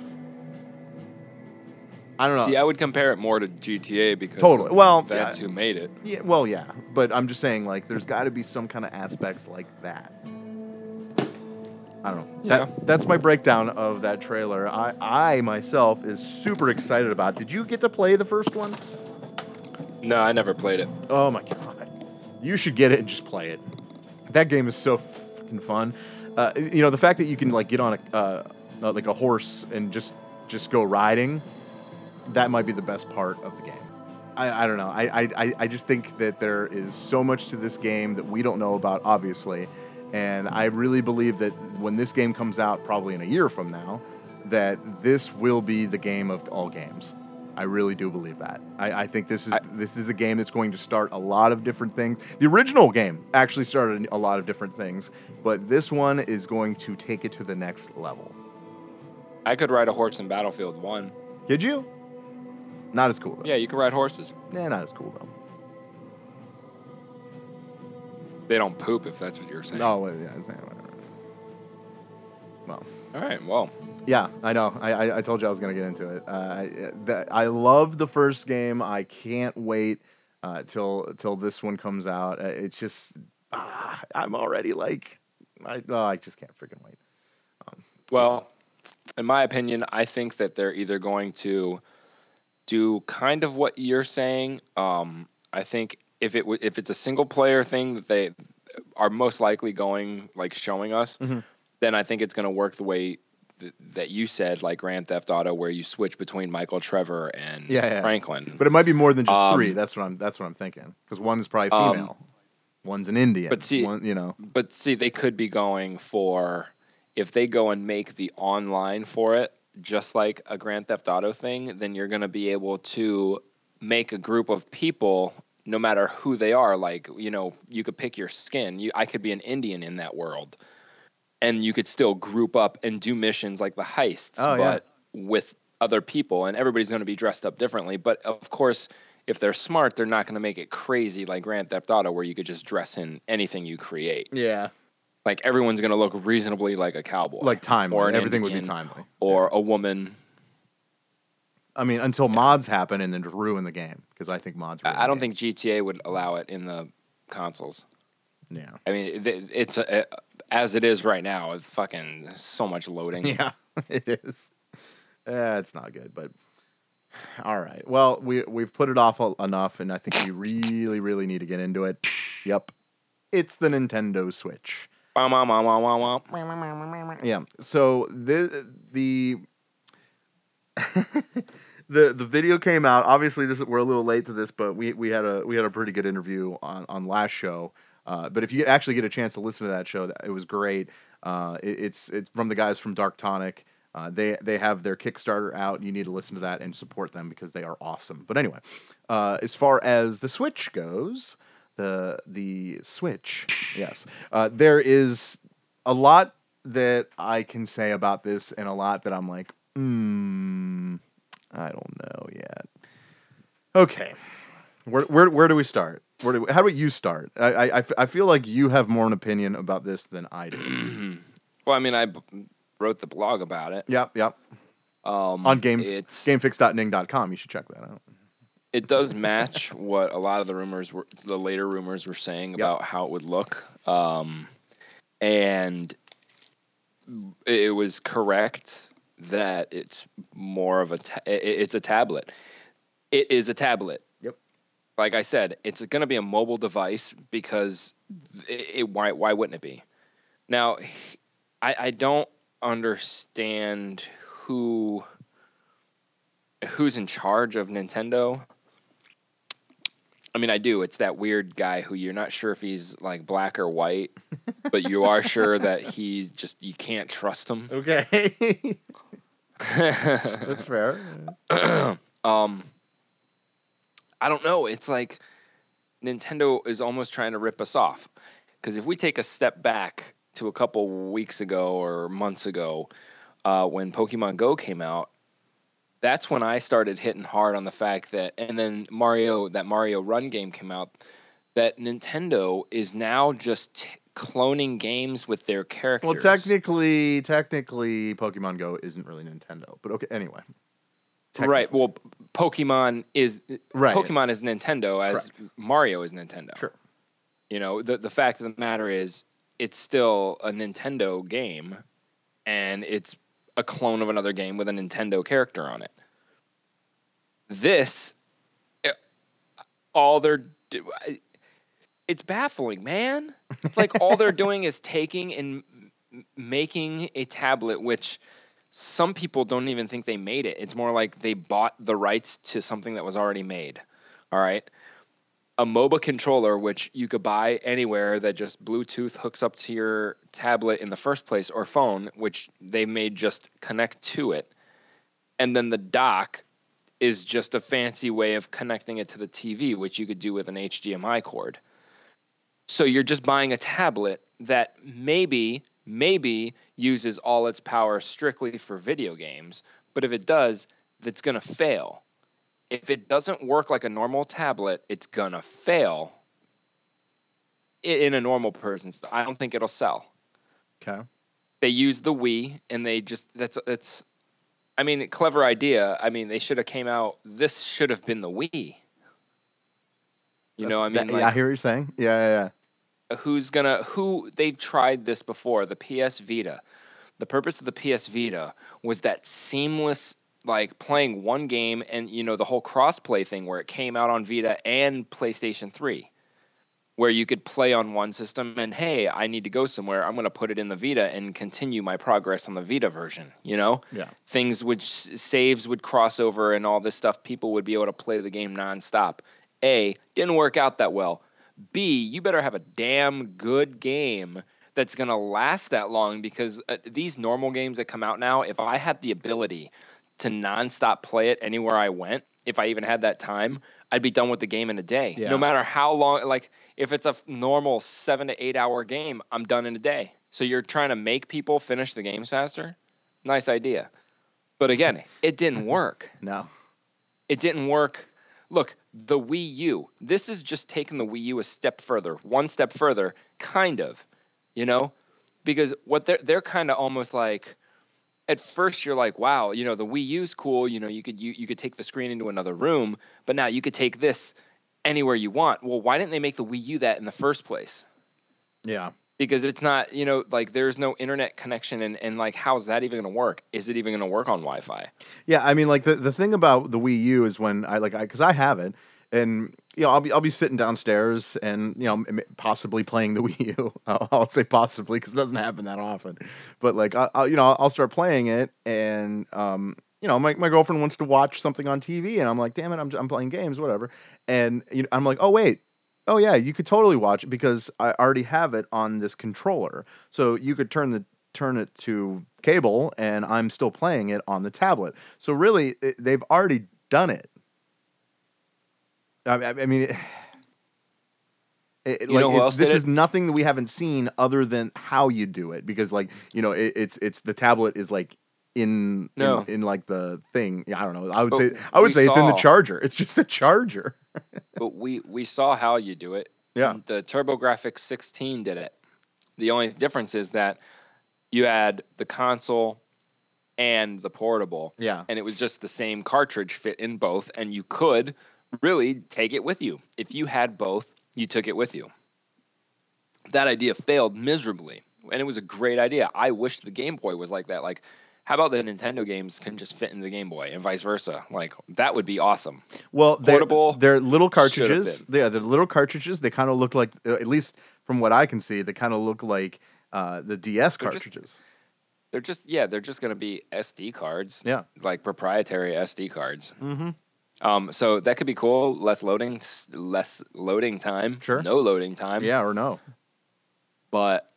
I don't know. See, I would compare it more to GTA because Totally. Well, that's yeah. who made it. Yeah, well, yeah, but I'm just saying, like, there's got to be some kind of aspects like that. I don't know. Yeah. That that's my breakdown of that trailer. I I myself is super excited about. Did you get to play the first one? No, I never played it. Oh my god, you should get it and just play it. That game is so fucking fun. Uh, you know the fact that you can like get on a uh, like a horse and just just go riding. That might be the best part of the game. I, I don't know. I, I I just think that there is so much to this game that we don't know about, obviously, and I really believe that when this game comes out, probably in a year from now, that this will be the game of all games. I really do believe that. I, I think this is I- this is a game that's going to start a lot of different things. The original game actually started a lot of different things, but this one is going to take it to the next level. I could ride a horse in Battlefield 1. Did you? Not as cool though. Yeah, you can ride horses. Nah, not as cool though. They don't poop if that's what you're saying. Oh, no, yeah, whatever. Well, All right, well, yeah, I know. I, I, I told you I was gonna get into it. Uh, I, the, I love the first game. I can't wait uh, till till this one comes out. Uh, It's just ah, I'm already like I oh, I just can't freaking wait. well, in my opinion, I think that they're either going to do kind of what you're saying. Um, I think if it w- if it's a single player thing that they are most likely going like showing us, Mhm. then I think it's going to work the way th- that you said, like Grand Theft Auto, where you switch between Michael Trevor and Yeah, yeah. Franklin. But it might be more than just Um, three. That's what I'm that's what I'm thinking. Because one is probably Um, female, one's an Indian. but see- one, you know, But see, they could be going for if they go and make the online for it just like a Grand Theft Auto thing, then you're going to be able to make a group of people no matter who they are like you know you could pick your skin you i could be an indian in that world and you could still group up and do missions like the heists Oh, yeah. but with other people and everybody's going to be dressed up differently but of course if they're smart they're not going to make it crazy like grand theft auto where you could just dress in anything you create yeah, like everyone's going to look reasonably like a cowboy like timely. Or Everything would be Indian, timely. or a woman I mean, until mods happen and then ruin the game because I think mods. I I don't think GTA would allow it in the consoles. Yeah. I mean, it- it's a, as it is right now. It's fucking so much loading. Yeah, (laughs) it is. Yeah, it's not good, but all right. Well, we we've put it off enough, and I think we really, really need to get into it. Yep, it's the Nintendo Switch. Yeah. So the the (laughs) the the video came out. Obviously, this we're a little late to this, but we we had a we had a pretty good interview on on last show. Uh, but if you actually get a chance to listen to that show, it was great. Uh, it- it's it's from the guys from Dark Tonic. Uh, they they have their Kickstarter out. You need to listen to that and support them because they are awesome. But anyway, uh, as far as the Switch goes, the the Switch, yes, uh, there is a lot that I can say about this, and a lot that I'm like, hmm, I don't know yet. Okay, where where where do we start? Where do we, how do you start? I, I, I feel like you have more an opinion about this than I do. (clears throat) well, I mean, I b- wrote the blog about it. yep, yep. Um, On game it's gamefix.ning.com. You should check that out. it does match what a lot of the rumors were the later rumors were saying about how it would look um, and it was correct that it's more of a ta- it's a tablet it is a tablet Yep. Like i said it's going to be a mobile device because it, it, why, why wouldn't it be now I, I don't understand who who's in charge of Nintendo. I mean, I do. It's that weird guy who you're not sure if he's like black or white, but you are sure that (laughs) he's just you can't trust him. Okay, (laughs) that's fair. (clears throat) um, I don't know. It's like Nintendo is almost trying to rip us off. Because if we take a step back to a couple weeks ago or months ago, uh, when Pokemon Go came out, that's when I started hitting hard on the fact that, and then Mario, that Mario Run game came out, that Nintendo is now just t- cloning games with their characters. Well, technically, technically, Pokemon Go isn't really Nintendo, but okay. Anyway, right. Well, Pokemon is Right. Pokemon is Nintendo as Mario is Nintendo. Sure. You know, the the fact of the matter is it's still a Nintendo game and it's a clone of another game with a Nintendo character on it. This all they're it's baffling, man. It's like all they're (laughs) doing is taking and making a tablet which some people don't even think they made it. It's more like they bought the rights to something that was already made. All right. A MOBA controller, which you could buy anywhere that just Bluetooth hooks up to your tablet in the first place or phone, which they made just connect to it. And then the dock is just a fancy way of connecting it to the TV, which you could do with an HDMI cord. So you're just buying a tablet that maybe, maybe uses all its power strictly for video games, but if it does, that's going to fail. If it doesn't work like a normal tablet, it's going to fail in a normal person's. I don't think it'll sell. Okay. They use the Wii and they just that's that's I mean, clever idea. I mean, they should have came out this should have been the Wii. You know, I mean, yeah, I hear what you're saying. Yeah, yeah, yeah. Who's gonna who they've tried this before the ps vita. The purpose of the ps vita was that seamless like playing one game and you know the whole crossplay thing where it came out on vita and playstation 3 where you could play on one system and hey i need to go somewhere i'm going to put it in the vita and continue my progress on the vita version you know? Yeah. things which saves would cross over and all this stuff people would be able to play the game nonstop. A didn't work out that well B, you better have a damn good game that's going to last that long because uh, these normal games that come out now, if I had the ability to nonstop play it anywhere I went, if I even had that time, I'd be done with the game in a day. Yeah. No matter how long, like if it's a f- normal seven to eight hour game, I'm done in a day. So you're trying to make people finish the games faster? Nice idea. But again, it didn't (laughs) work No. it didn't work. Look, the Wii U. This is just taking the Wii U a step further, one step further, kind of, you know, because what they're they're kind of almost like. At first, you're like, "Wow, you know, the Wii U's cool. You know, you could you, you could take the screen into another room, but now you could take this anywhere you want." Well, why didn't they make the Wii U that in the first place? Yeah. Because it's not, you know, like there's no internet connection, and and like, how's that even going to work? Is it even going to work on Wi-Fi? Yeah, I mean, like the, the thing about the Wii U is when I like I because I have it, and you know I'll be I'll be sitting downstairs and you know possibly playing the (laughs) Wii U. I'll, say possibly because it doesn't happen that often, but like I'll you know I'll start playing it and um you know my, my girlfriend wants to watch something on TV and I'm like damn it I'm I'm playing games whatever and you know I'm like oh wait oh yeah you could totally watch it because I already have it on this controller. So you could turn the turn it to cable and I'm still playing it on the tablet. So really it, they've already done it. I, I mean, (sighs) it, it, You like know who else this is nothing that we haven't seen other than how you do it because, like, you know, it, it's it's the tablet is like in No. in, in like the thing. Yeah, I don't know. I would But say I would say it's in the charger. It's just a charger. (laughs) but we we saw how you do it. Yeah. The TurboGrafx 16 did it. The only difference is that you had the console and the portable, Yeah. and it was just the same cartridge fit in both, and you could really take it with you. If you had both, you took it with you. That idea failed miserably, and it was a great idea. I wish the Game Boy was like that. Like, how about the Nintendo games can just fit in the Game Boy and vice versa? Like, that would be awesome. Well, they're, Portable they're little cartridges. Yeah, they're little cartridges. They kind of look like, uh, at least from what I can see, they kind of look like uh, the DS They're just- cartridges. They're just yeah, they're just gonna be SD cards. Yeah. Like proprietary SD cards. Mm-hmm. Um, so that could be cool. Less loading, less loading time. Sure. No loading time. Yeah, or no. But,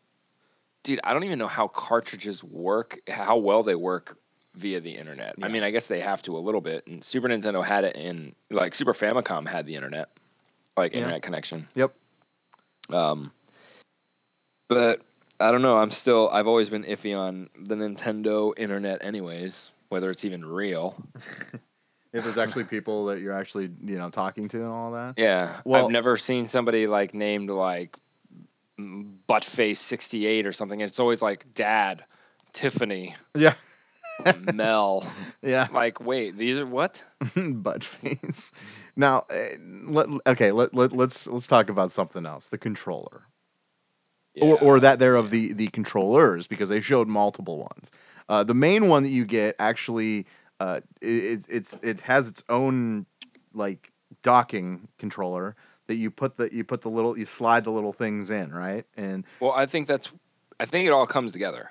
dude, I don't even know how cartridges work. How well they work via the internet. I mean, I guess they have to a little bit. And Super Nintendo had it in like Super Famicom had the internet, like Yeah. internet connection. Yep. Um, but I don't know. I'm still. I've always been iffy on the Nintendo internet, anyways. Whether it's even real. (laughs) If there's actually people that you're actually, you know, talking to and all that. Yeah. Well- I've never seen somebody like named like Buttface 68 or something. It's always like Dad, Tiffany, Yeah. (laughs) Mel. Yeah. Like, wait, these are what? (laughs) butt face. Now, uh, let, okay, let, let let's let's talk about something else. The controller, or or Yeah. that there of the the controllers, because they showed multiple ones. Uh, the main one that you get actually, uh, i- it's it's it has its own like docking controller that you put the you put the little you slide the little things in, right? And Well, I think that's. I think it all comes together.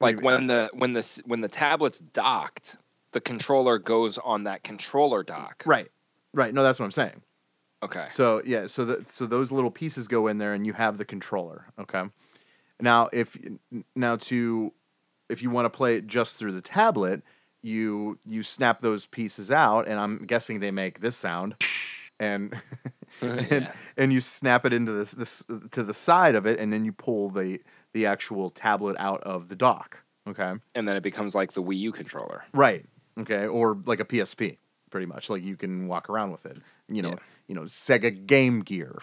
Like when the when the when the tablet's docked, the controller goes on that controller dock. right, right. No, that's what I'm saying. Okay. So yeah, so the, so those little pieces go in there, and you have the controller. Okay. Now, if now to if you want to play it just through the tablet, you you snap those pieces out, and I'm guessing they make this sound, and (laughs) and, Yeah. and you snap it into this this to the side of it, and then you pull the the actual tablet out of the dock. Okay. And then it becomes like the Wii U controller. Right. Okay. Or like a PSP, pretty much. Like you can walk around with it. You know. Yeah. You know, Sega Game Gear.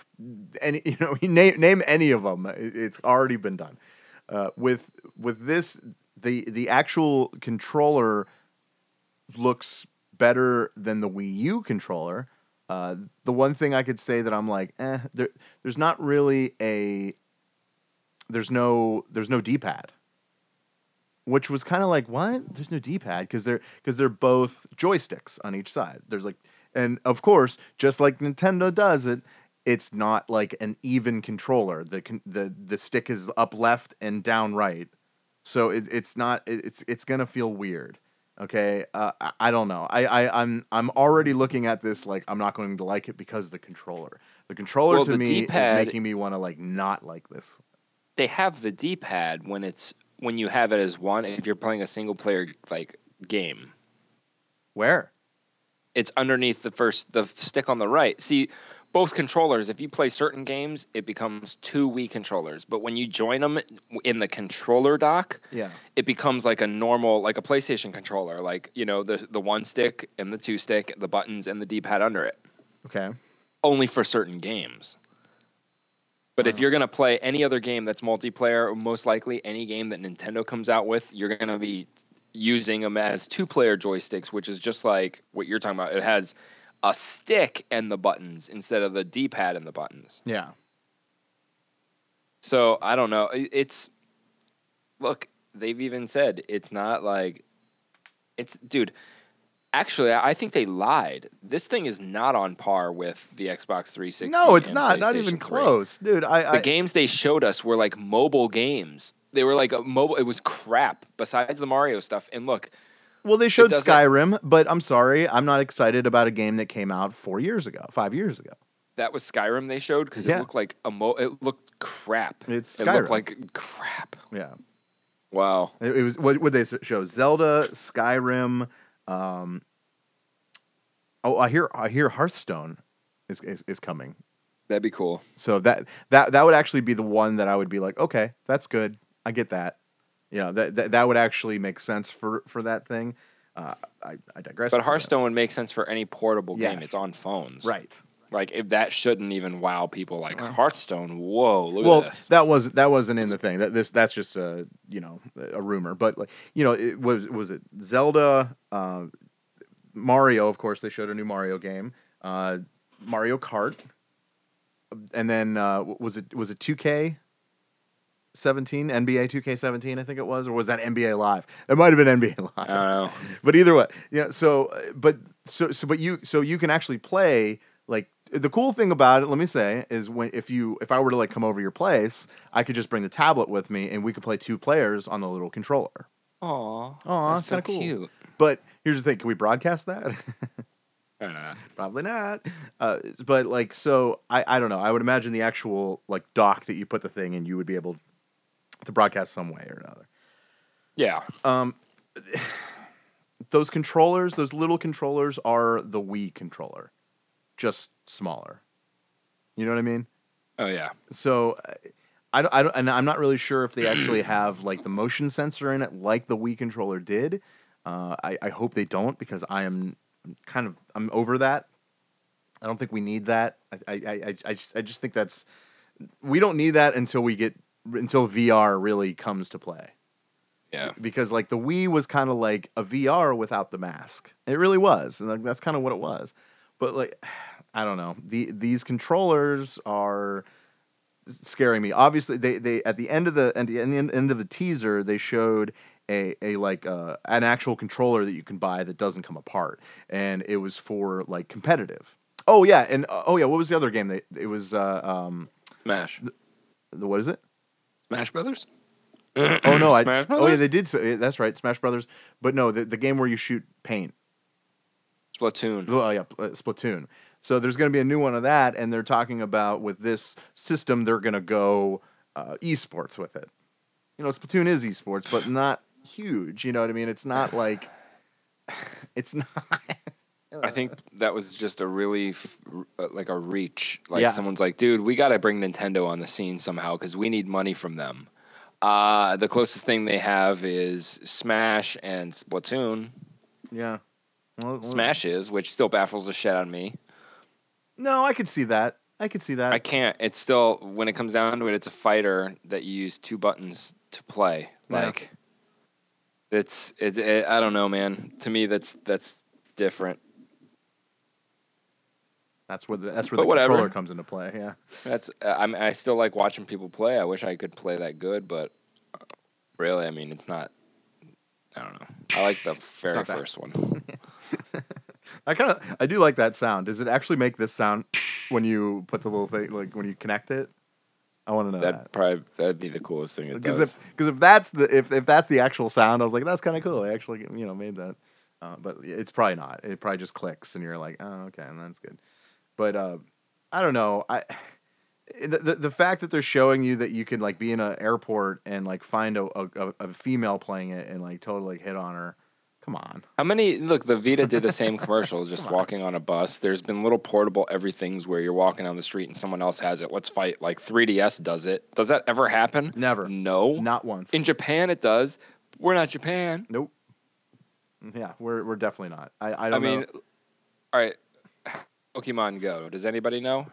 Any. (laughs) You know, name name any of them. It's already been done. Uh, with with this, the the actual controller looks better than the Wii U controller. Uh, the one thing I could say that I'm like, eh, there, there's not really a, there's no, there's no D-pad, which was kind of like, what? There's no D-pad because they're because they're both joysticks on each side. There's like, and of course, just like Nintendo does it, it's not like an even controller. The the the stick is up left and down right, so it, it's not. It, it's it's gonna feel weird. Okay, uh, I, I don't know. I, I I'm I'm already looking at this like I'm not going to like it because of the controller. The controller Well, to the me D-pad- is making me want to like not like this. they have the D-pad when it's when you have it as one if you're playing a single player like game. Where? It's underneath the first the stick on the right. See, both controllers, if you play certain games, it becomes two Wii controllers. But when you join them in the controller dock, Yeah. it becomes like a normal like a PlayStation controller, like, you know, the the one stick and the two stick, the buttons and the D-pad under it. Okay. Only for certain games. But if you're gonna play any other game that's multiplayer, most likely any game that Nintendo comes out with, you're gonna be using them as two-player joysticks, which is just like what you're talking about. It has a stick and the buttons instead of the D-pad and the buttons. Yeah. So I don't know. It's look, they've even said it's not like it's dude. Actually, I think they lied. This thing is not on par with the Xbox 360. No, it's not. Not even 3. close, dude. I, I, The games they showed us were like mobile games. They were like a mobile. It was crap. Besides the Mario stuff, and look, well, they showed Skyrim, but I'm sorry, I'm not excited about a game that came out four years ago, five years ago. that was Skyrim they showed because Yeah. it looked like a mo. It looked crap. It's It Skyrim. looked like crap. yeah. Wow. It, it was what would they show? Zelda, Skyrim. Um, oh, I hear I hear Hearthstone is, is is coming. That'd be cool. So that that that would actually be the one that I would be like, okay, that's good. I get that. You know that that, that would actually make sense for for that thing. Uh, I, I digress. But Hearthstone would make sense for any portable game. It's on phones. right? Like if that shouldn't even wow people like Hearthstone. Whoa, look well, at this. that was that wasn't in the thing. That this that's just a you know a rumor. But like you know, it was was it Zelda, uh, Mario. Of course, they showed a new Mario game. Uh, Mario Kart, and then uh, was it was it two K. 17 NBA 2K17 I think it was or was that NBA live? It might have been NBA live. I don't know. (laughs) but either way yeah so uh, but so so but you so you can actually play like the cool thing about it let me say is when if you if i were to like come over your place i could just bring the tablet with me and we could play two players on the little controller Aw. Aw, that's it's kinda cool. Cute. but here's the thing can we broadcast that (laughs) probably not uh, but like so I, I don't know i would imagine the actual like dock that you put the thing in you would be able to broadcast some way or another. Yeah. um (sighs) those controllers those little controllers are the wii controller just smaller. You know what i mean? Oh yeah. so I don't, I don't and i'm not really sure if they actually (clears throat) have like the motion sensor in it like the wii controller did. Uh, I, I hope they don't because i am kind of i'm over that. I don't think we need that. I, I, I- I just i just think that's we don't need that until we get until vr really comes to play Yeah. because like the Wii was kind of like a VR without the mask. It really was, and like that's kind of what it was. But like, (sighs) I don't know. The these controllers are scaring me. Obviously, they they at the end of the at the end, end of the teaser they showed a a like uh, an actual controller that you can buy that doesn't come apart, and it was for like competitive. Oh yeah, and uh, oh yeah, what was the other game? They it was uh, um Smash. the what is it? Smash Brothers. Oh no, I Smash oh yeah they did. Say, that's right, Smash Brothers. But no, the, the game where you shoot paint. Splatoon. Oh yeah, uh, Splatoon. So there's going to be a new one of that, and they're talking about with this system they're going to go uh, esports with it. You know, Splatoon is esports, but not huge. You know what I mean? It's not like (laughs) it's not. I think that was just a really f- r- uh, like a reach. Like Yeah. someone's like, dude, we got to bring Nintendo on the scene somehow because we need money from them. Uh, the closest thing they have is Smash and Splatoon. Yeah. Well, well, Smash is, which still baffles the shit out of me. No, I could see that. I could see that. I can't. It's still when it comes down to it, it's a fighter that you use two buttons to play. Yeah. Like, it's it, it. I don't know, man. To me, that's that's different. That's where the, that's where But the whatever. controller comes into play. Yeah. That's uh, I'm I still like watching people play. I wish I could play that good, but uh, really, I mean, it's not. I don't know. I like the very first one. (laughs) I kind of I do like that sound. Does it actually make this sound when you put the little thing like when you connect it? I want to know That'd that. probably that'd be the coolest thing Because if because if that's the if, if that's the actual sound, I was like that's kind of cool. I actually you know made that, uh, but it's probably not. It probably just clicks and you're like oh okay and that's good. But uh, I don't know. I the, the the fact that they're showing you that you can like be in an airport and like find a, a, a female playing it and like totally hit on her. Come on. How many? Look, the Vita did the same (laughs) commercial, just on. walking on a bus. There's been little portable everything's where you're walking down the street and someone else has it. Let's fight. Like 3DS does it. Does that ever happen? Never. No. Not once. In Japan, it does. We're not Japan. Nope. Yeah, we're we're definitely not. I I I, don't I mean, know. all right. Pokemon Go. Does anybody know?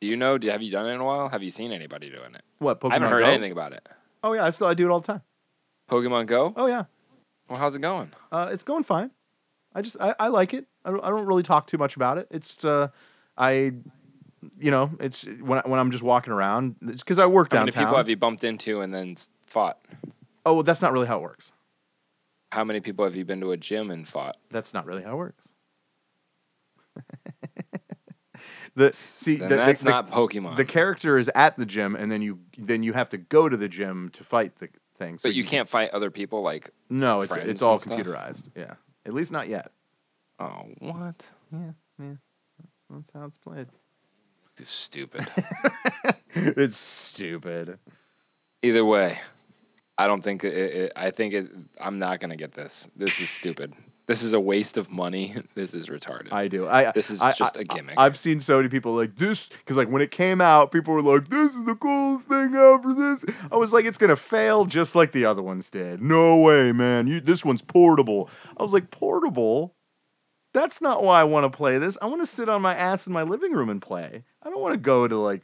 Do you know? Do, have you done it in a while? Have you seen anybody doing it? What Pokemon I haven't heard Go? anything about it. Oh yeah, I still I do it all the time. Pokemon Go. Oh yeah, Well, how's it going? uh, it's going fine. I just I, I like it. I don't, I don't really talk too much about it. It's uh, I, you know, it's when I, when I'm just walking around. It's because I work downtown. How many people have you bumped into and then fought? oh, well, that's not really how it works. How many people have you been to a gym and fought? That's not really how it works. (laughs) the see the, that's the- not Pokemon. the character is at the gym and then you then you have to go to the gym to fight the thing. So but you can't fight other people. Like, No, it's it's all and stuff? computerized. Yeah. At least not yet. oh, what? Yeah, yeah. That's how it's played. It's stupid. (laughs) it's stupid. Either way, I don't think it, it, I think it. I'm not gonna get this. This is stupid. This is a waste of money. (laughs) This is retarded. I do. I This is I- just I- a gimmick. I've seen so many people like this because like when it came out, people were like, "This is the coolest thing ever." This I was like, "It's gonna fail just like the other ones did." No way, man. You this one's portable. I was like, "Portable? That's not why I want to play this. I want to sit on my ass in my living room and play. I don't want to go to like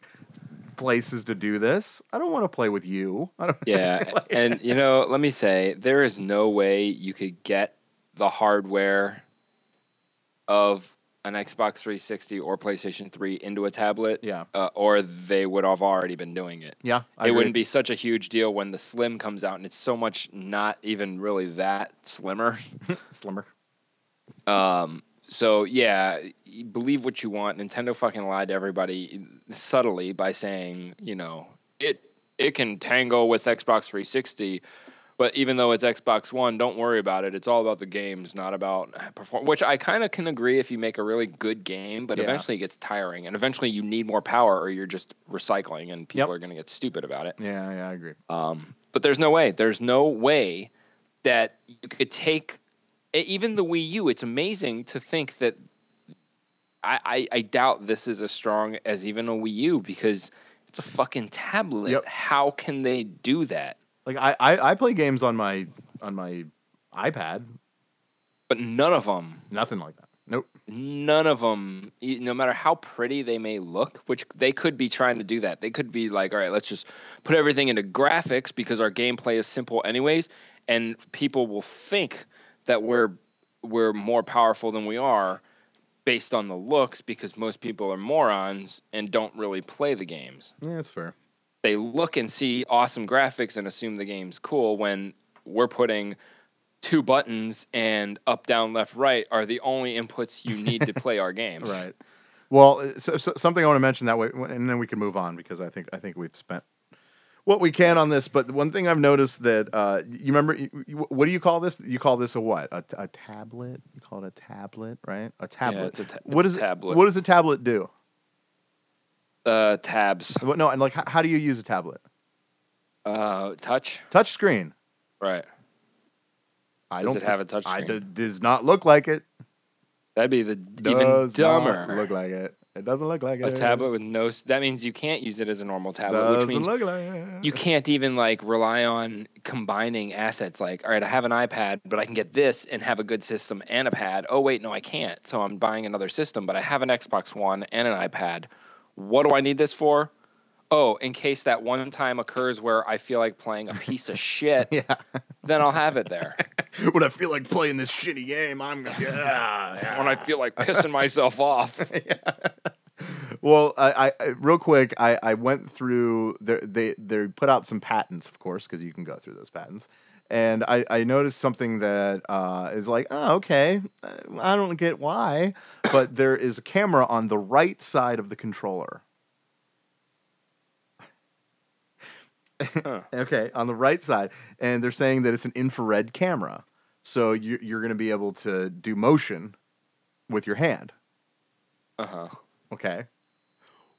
places to do this. I don't want to play with you. I don't. (laughs) Yeah, (laughs) like- and you know, let me say, there is no way you could get the hardware of an Xbox 360 or PlayStation 3 into a tablet, yeah, uh, or they would have already been doing it. yeah. I it agree. wouldn't be such a huge deal when the Slim comes out, and it's so much not even really that slimmer. (laughs) slimmer. Um, so yeah, believe what you want. Nintendo fucking lied to everybody subtly by saying, you know, it it can tango with Xbox 360, but even though it's Xbox One, don't worry about it. It's all about the games, not about perform. Which I kind of can agree if you make a really good game, but Yeah. eventually it gets tiring, and eventually you need more power, or you're just recycling, and people Yep. are gonna get stupid about it. Yeah, yeah. I agree. Um, but there's no way. There's no way that you could take even the Wii U. It's amazing to think that. I, I, I doubt this is as strong as even a Wii U because it's a fucking tablet. Yep. How can they do that? Like I, I, I play games on my on my iPad. But none of them, Nothing like that. Nope. none of them, no matter how pretty they may look, which they could be trying to do that. They could be like, all right, let's just put everything into graphics because our gameplay is simple anyways, and people will think that we're we're more powerful than we are based on the looks because most people are morons and don't really play the games. Yeah, that's fair. They look and see awesome graphics and assume the game's cool when we're putting two buttons and up down left right are the only inputs you need to play our (laughs) games. Right. Well, uh, so, so something I want to mention that way, and then we can move on because I think I think we've spent what we can on this. But one thing I've noticed that uh, you remember, you, you- what do you call this? You call this a what? A, a tablet? You call it a tablet, right? A tablet. Yeah, ta- what it's is a tablet. What does a tablet do? Uh, tabs. What, no, and like, how, how do you use a tablet? Uh, touch. Touch screen. Right. I Does don't. it have a touch I screen? d- does not look like it. That'd be the even Does not dumber. Look like it. It doesn't look like it. a it. tablet with no. s- That means you can't use it as a normal tablet, which Doesn't means look like it. you can't even like rely on combining assets. Like, all right, I have an iPad, but I can get this and have a good system and a pad. Oh wait, no, I can't. So I'm buying another system, but I have an Xbox One and an iPad. What do I need this for? Oh, in case that one time occurs where I feel like playing a piece of shit, (laughs) Yeah. then I'll have it there. (laughs) when I feel like playing this shitty game, I'm gonna. Yeah, when I feel like pissing (laughs) myself off. Well, I, I real quick, I, I went through. They they they put out some patents, of course, because you can go through those patents. And I, I noticed something that uh, is like, oh, okay, uh, I don't get why, but there is a camera on the right side of the controller. Huh. (laughs) Okay, on the right side, and they're saying that it's an infrared camera, so you, you're going to be able to do motion with your hand. Uh huh. Okay.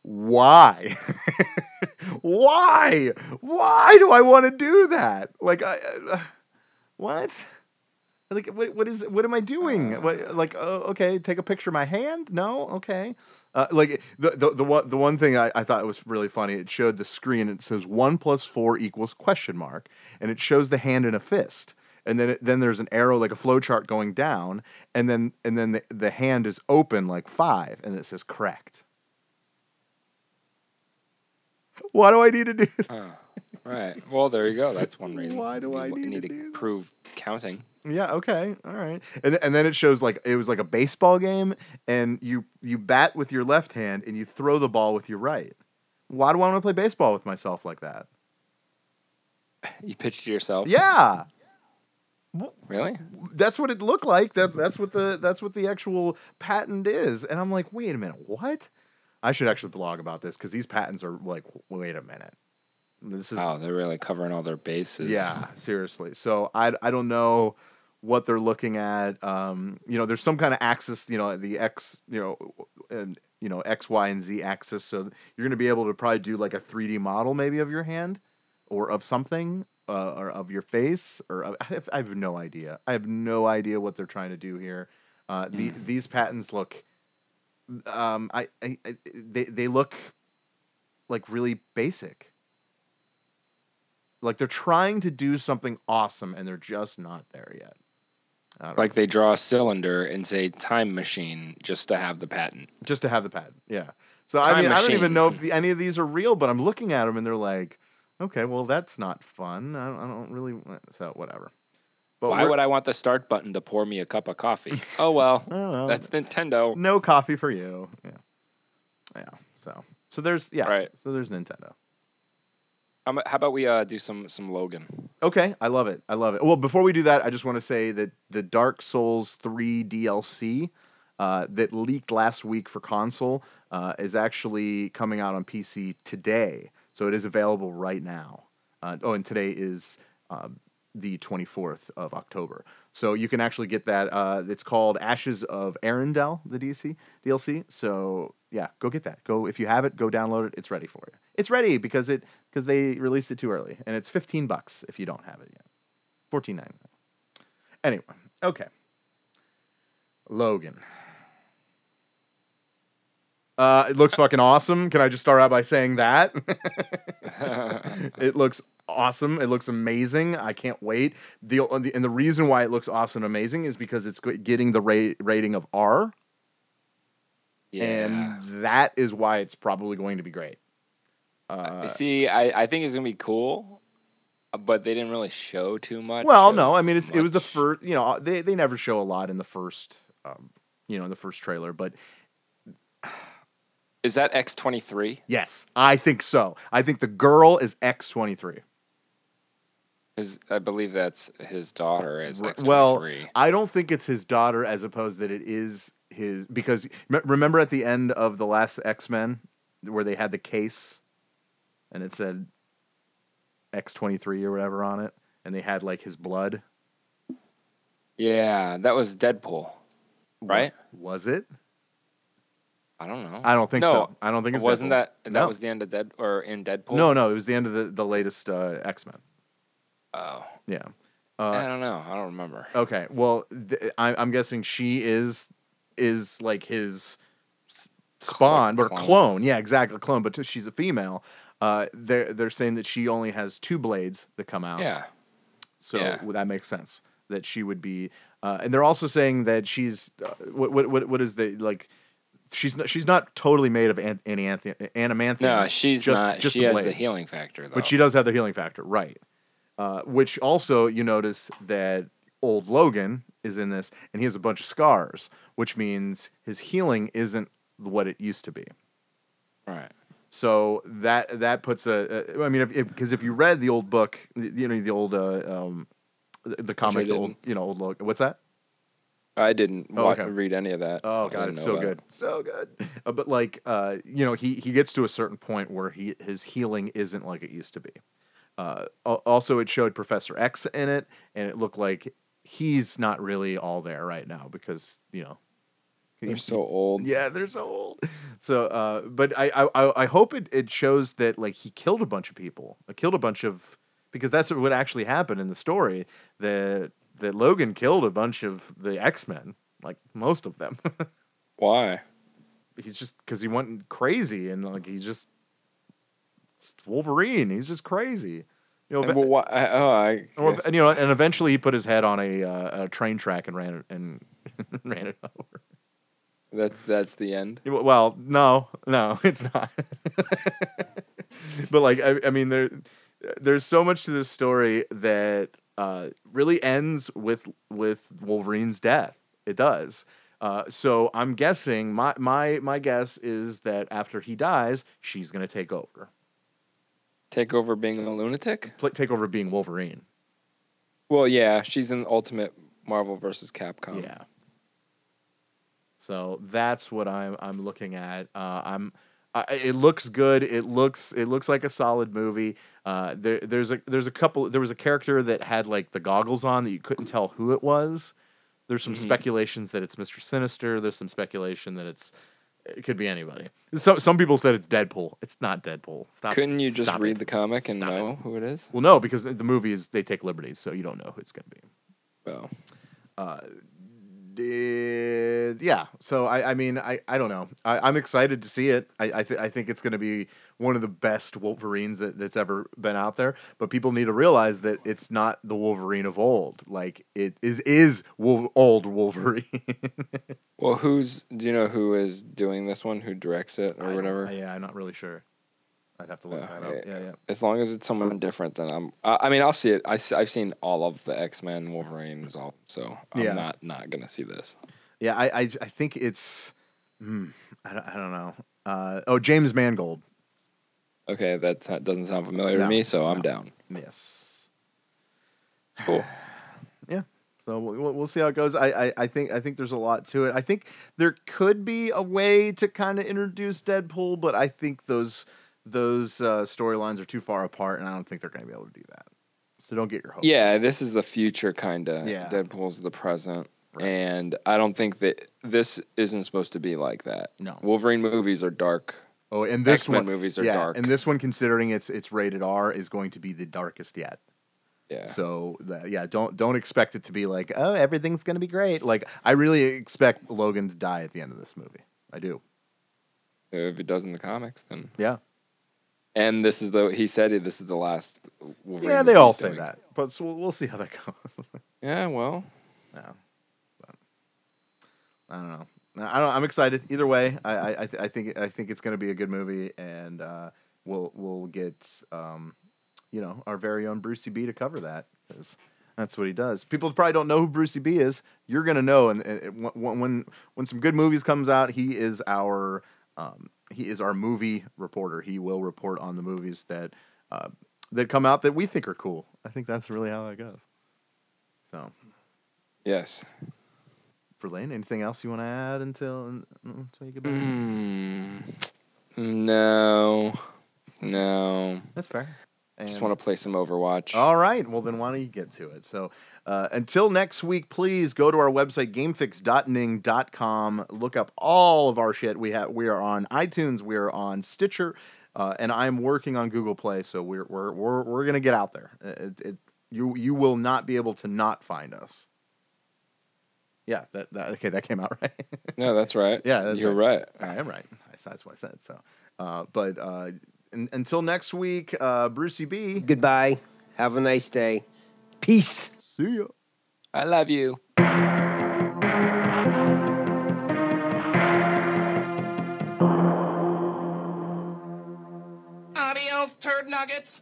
Why? (laughs) Why? Why do I want to do that? Like, I, uh, what? Like, what, what is? What am I doing? what, like, oh, okay, take a picture of my hand? No, okay. Uh, like the, the the one the one thing I, I thought was really funny. It showed the screen. It says one plus four equals question mark, and it shows the hand in a fist. And then it, then there's an arrow like a flow chart going down, and then and then the, the hand is open like five, and it says correct. Why do I need to do that? (laughs) Huh. Oh, right. Well, there you go. That's one reason. Why do You I w- need to to, prove counting? Yeah. Okay. All right. And and then it shows like it was like a baseball game, and you you bat with your left hand and you throw the ball with your right. Why do I want to play baseball with myself like that? (laughs) You pitched to yourself. Yeah. Really? That's what it looked like. That's that's what the that's what the actual patent is. And I'm like, wait a minute, what? I should actually blog about this because these patents are like, wait a minute. This is oh, they're really covering all their bases. yeah, seriously. So I I don't know what they're looking at. Um, you know, there's some kind of axis. You know, the x, you know, and you know x, y, and z axis. So you're gonna be able to probably do like a 3D model maybe of your hand, or of something, uh, or of your face, or I have, I have no idea. I have no idea what they're trying to do here. Uh, the, these patents look, um, I, I, I they they look like really basic. Like they're trying to do something awesome and they're just not there yet. I Like they draw a cylinder and say time machine just to have the patent. just to have the patent. Yeah. So I Time mean, I don't even know if the, any of these are real, but I'm looking at them and they're like, okay, well that's not fun. I don't, I don't really. So whatever. But Why would I want the start button to pour me a cup of coffee? (laughs) oh well, that's Nintendo. no coffee for you. Yeah. Yeah. So so there's yeah. Right. So there's Nintendo. How how about we uh, do some some Logan? Okay, I love it. I love it. Well, before we do that, I just want to say that the Dark Souls 3 DLC uh, that leaked last week for console uh, is actually coming out on PC today. So it is available right now. Uh, oh, and today is uh, the 24th of October. So you can actually get that. Uh, it's called Ashes of Ariandel, the DC DLC. So yeah, go get that. Go if you have it, go download it. It's ready for you. It's ready because it because they released it too early, and it's 15 bucks if you don't have it yet. 14.99. Anyway, okay. Logan. Uh, it looks fucking awesome. Can I just start out by saying that? (laughs) (laughs) it looks awesome. It looks amazing. I can't wait. The and the reason why it looks awesome and amazing is because it's getting the rate rating of R, yeah. and that is why it's probably going to be great. Uh, See, I, I think it's gonna be cool, uh, but they didn't really show too much. well, no, I mean it's it was the first. You know, they they never show a lot in the first, um, you know, in the first trailer. But Is that X twenty three? yes, I think so. I think the girl is X twenty three. Is I believe that's his daughter as X well, twenty three. I don't think it's his daughter as opposed that it is his because remember at the end of the last X Men where they had the case and it said X twenty three or whatever on it, and they had like his blood. Yeah, that was Deadpool, right? Was it? I don't know. I don't think no, so. I don't think it's wasn't Deadpool. that that No. was the end of Dead or in Deadpool? No, no, it was the end of the the latest uh, X Men. Oh, Yeah. I Uh, don't know. I don't remember. okay. Well, th- I, I'm guessing she is is like his spawn or clone. clone. Yeah, exactly, clone. But she's a female. Uh, they're they're saying that she only has two blades that come out. Yeah. So yeah. well, that makes sense that she would be. Uh, and they're also saying that she's uh, what what what what is the like. She's not, she's not totally made of an, any adamantium. No, she's just- not. just she the has the healing factor though. But she does have the healing factor, right? Uh, which also you notice that old Logan is in this, and he has a bunch of scars, which means his healing isn't what it used to be. right. So that that puts a, a I mean, if because if, you read the old book, you know, the old uh, um, the, the comic, the old, you know, old Logan. What's that? I didn't Oh, okay. read any of that. Oh god, it's so good, so good. Uh, but like, uh, you know, he he gets to a certain point where he his healing isn't like it used to be. Uh, also, it showed Professor X in it, and it looked like he's not really all there right now because you know. They're so old. yeah, they're so old. So, uh, but I, I, I- I hope it, it shows that like he killed a bunch of people, uh, killed a bunch of, because that's what actually happened in the story. That that Logan killed a bunch of the X Men, like most of them. (laughs) Why? He's just because he went crazy and like he just it's Wolverine. He's just crazy. You know, And, well, why? Oh, I. or- and, you know, and eventually he put his head on a, uh, a train track and ran it and (laughs) ran it over. That's that's the end. Well, no, no, (laughs) it's not. but like, I, I mean, there, there's so much to this story that uh, really ends with with Wolverine's death. It does. Uh, so I'm guessing my my my guess is that after he dies, she's gonna take over, Take over being a lunatic. Pl- take over being Wolverine. Well, yeah, she's in Ultimate Marvel versus Capcom. Yeah. So that's what I'm I'm looking at. Uh, I'm. I, it looks good. It looks it looks like a solid movie. Uh, there there's a there's a couple. There was a character that had like the goggles on that you couldn't tell who it was. There's some Mhm. speculations that it's Mr. Sinister. There's some speculation that it's it could be anybody. So some people said it's Deadpool. It's not Deadpool. Stop. Couldn't you just stop read it. the comic and Stop it. know who it is? Well, no, because the movies they take liberties, so you don't know who it's going to be. Well, uh, did yeah. So i i mean i i don't know. I, i'm excited to see it. I I, th- I think it's going to be one of the best wolverines that, that's ever been out there but people need to realize that it's not the wolverine of old. Like it is is old wolverine. (laughs) Well, who's do you know who is doing this one? Who directs it or whatever? yeah i'm not really sure i'd have to look Uh, that up yeah. yeah As long as it's someone different, then I'm. I, I mean, I'll see it. I, have seen all of the X Men Wolverines, all so I'm Yeah. not not gonna see this. yeah i i, I think it's hmm, I, don't, I don't know uh, oh james mangold Okay, that doesn't sound familiar No, to me, so I'm down. yes Cool. (sighs) Yeah. So we'll, we'll- we'll see how it goes. I, I I think I think there's a lot to it. I think there could be a way to kind of introduce Deadpool, but I think those those uh, storylines are too far apart, and I don't think they're going to be able to do that. So don't get your hopes. Yeah, this is the future kind of. Yeah. Deadpool's the present, Right. and I don't think that this isn't supposed to be like that. No. Wolverine movies are dark. Oh, and this X Men one, movies are yeah, dark. and this one, considering it's it's rated R, is going to be the darkest yet. yeah. So that, yeah, don't don't expect it to be like oh everything's going to be great. Like I really expect Logan to die at the end of this movie. I do. if it does in the comics, then. Yeah. And this is the he said this is the last. Wolverine Yeah, they all say doing. that, but so we'll, we'll see how that goes. (laughs) Yeah, well, Yeah. But, I don't know. I don't. I'm excited. Either way, I I, I, th- I think I think it's going to be a good movie, and uh, we'll we'll get um, you know our very own Brucey B to cover that because that's what he does. People probably don't know who Brucey B is. You're going to know, and, and when when when some good movies comes out, he is our um, he is our movie reporter. He will report on the movies that uh, that come out that we think are cool. I think that's really how that goes. So. yes. Verlaine, anything else you want to add until until you get back? Mm, no, no. That's fair. Just want to play some Overwatch. All right. Well, then why don't you get to it? So, uh, until next week, please go to our website gamefix.ning.com. Look up all of our shit. We have we are on iTunes, we are on Stitcher, uh, and I'm working on Google Play. So we're we're we're, we're gonna get out there. It, it, you you will not be able to not find us. Yeah. That, that okay. That came out (laughs) right. No, that's right. Yeah, that's you're right. I am right. I- That's what I said. So, uh, but until next week, uh, Brucey B. Goodbye. Have a nice day. Peace. See ya. I love you. Adios, turd nuggets.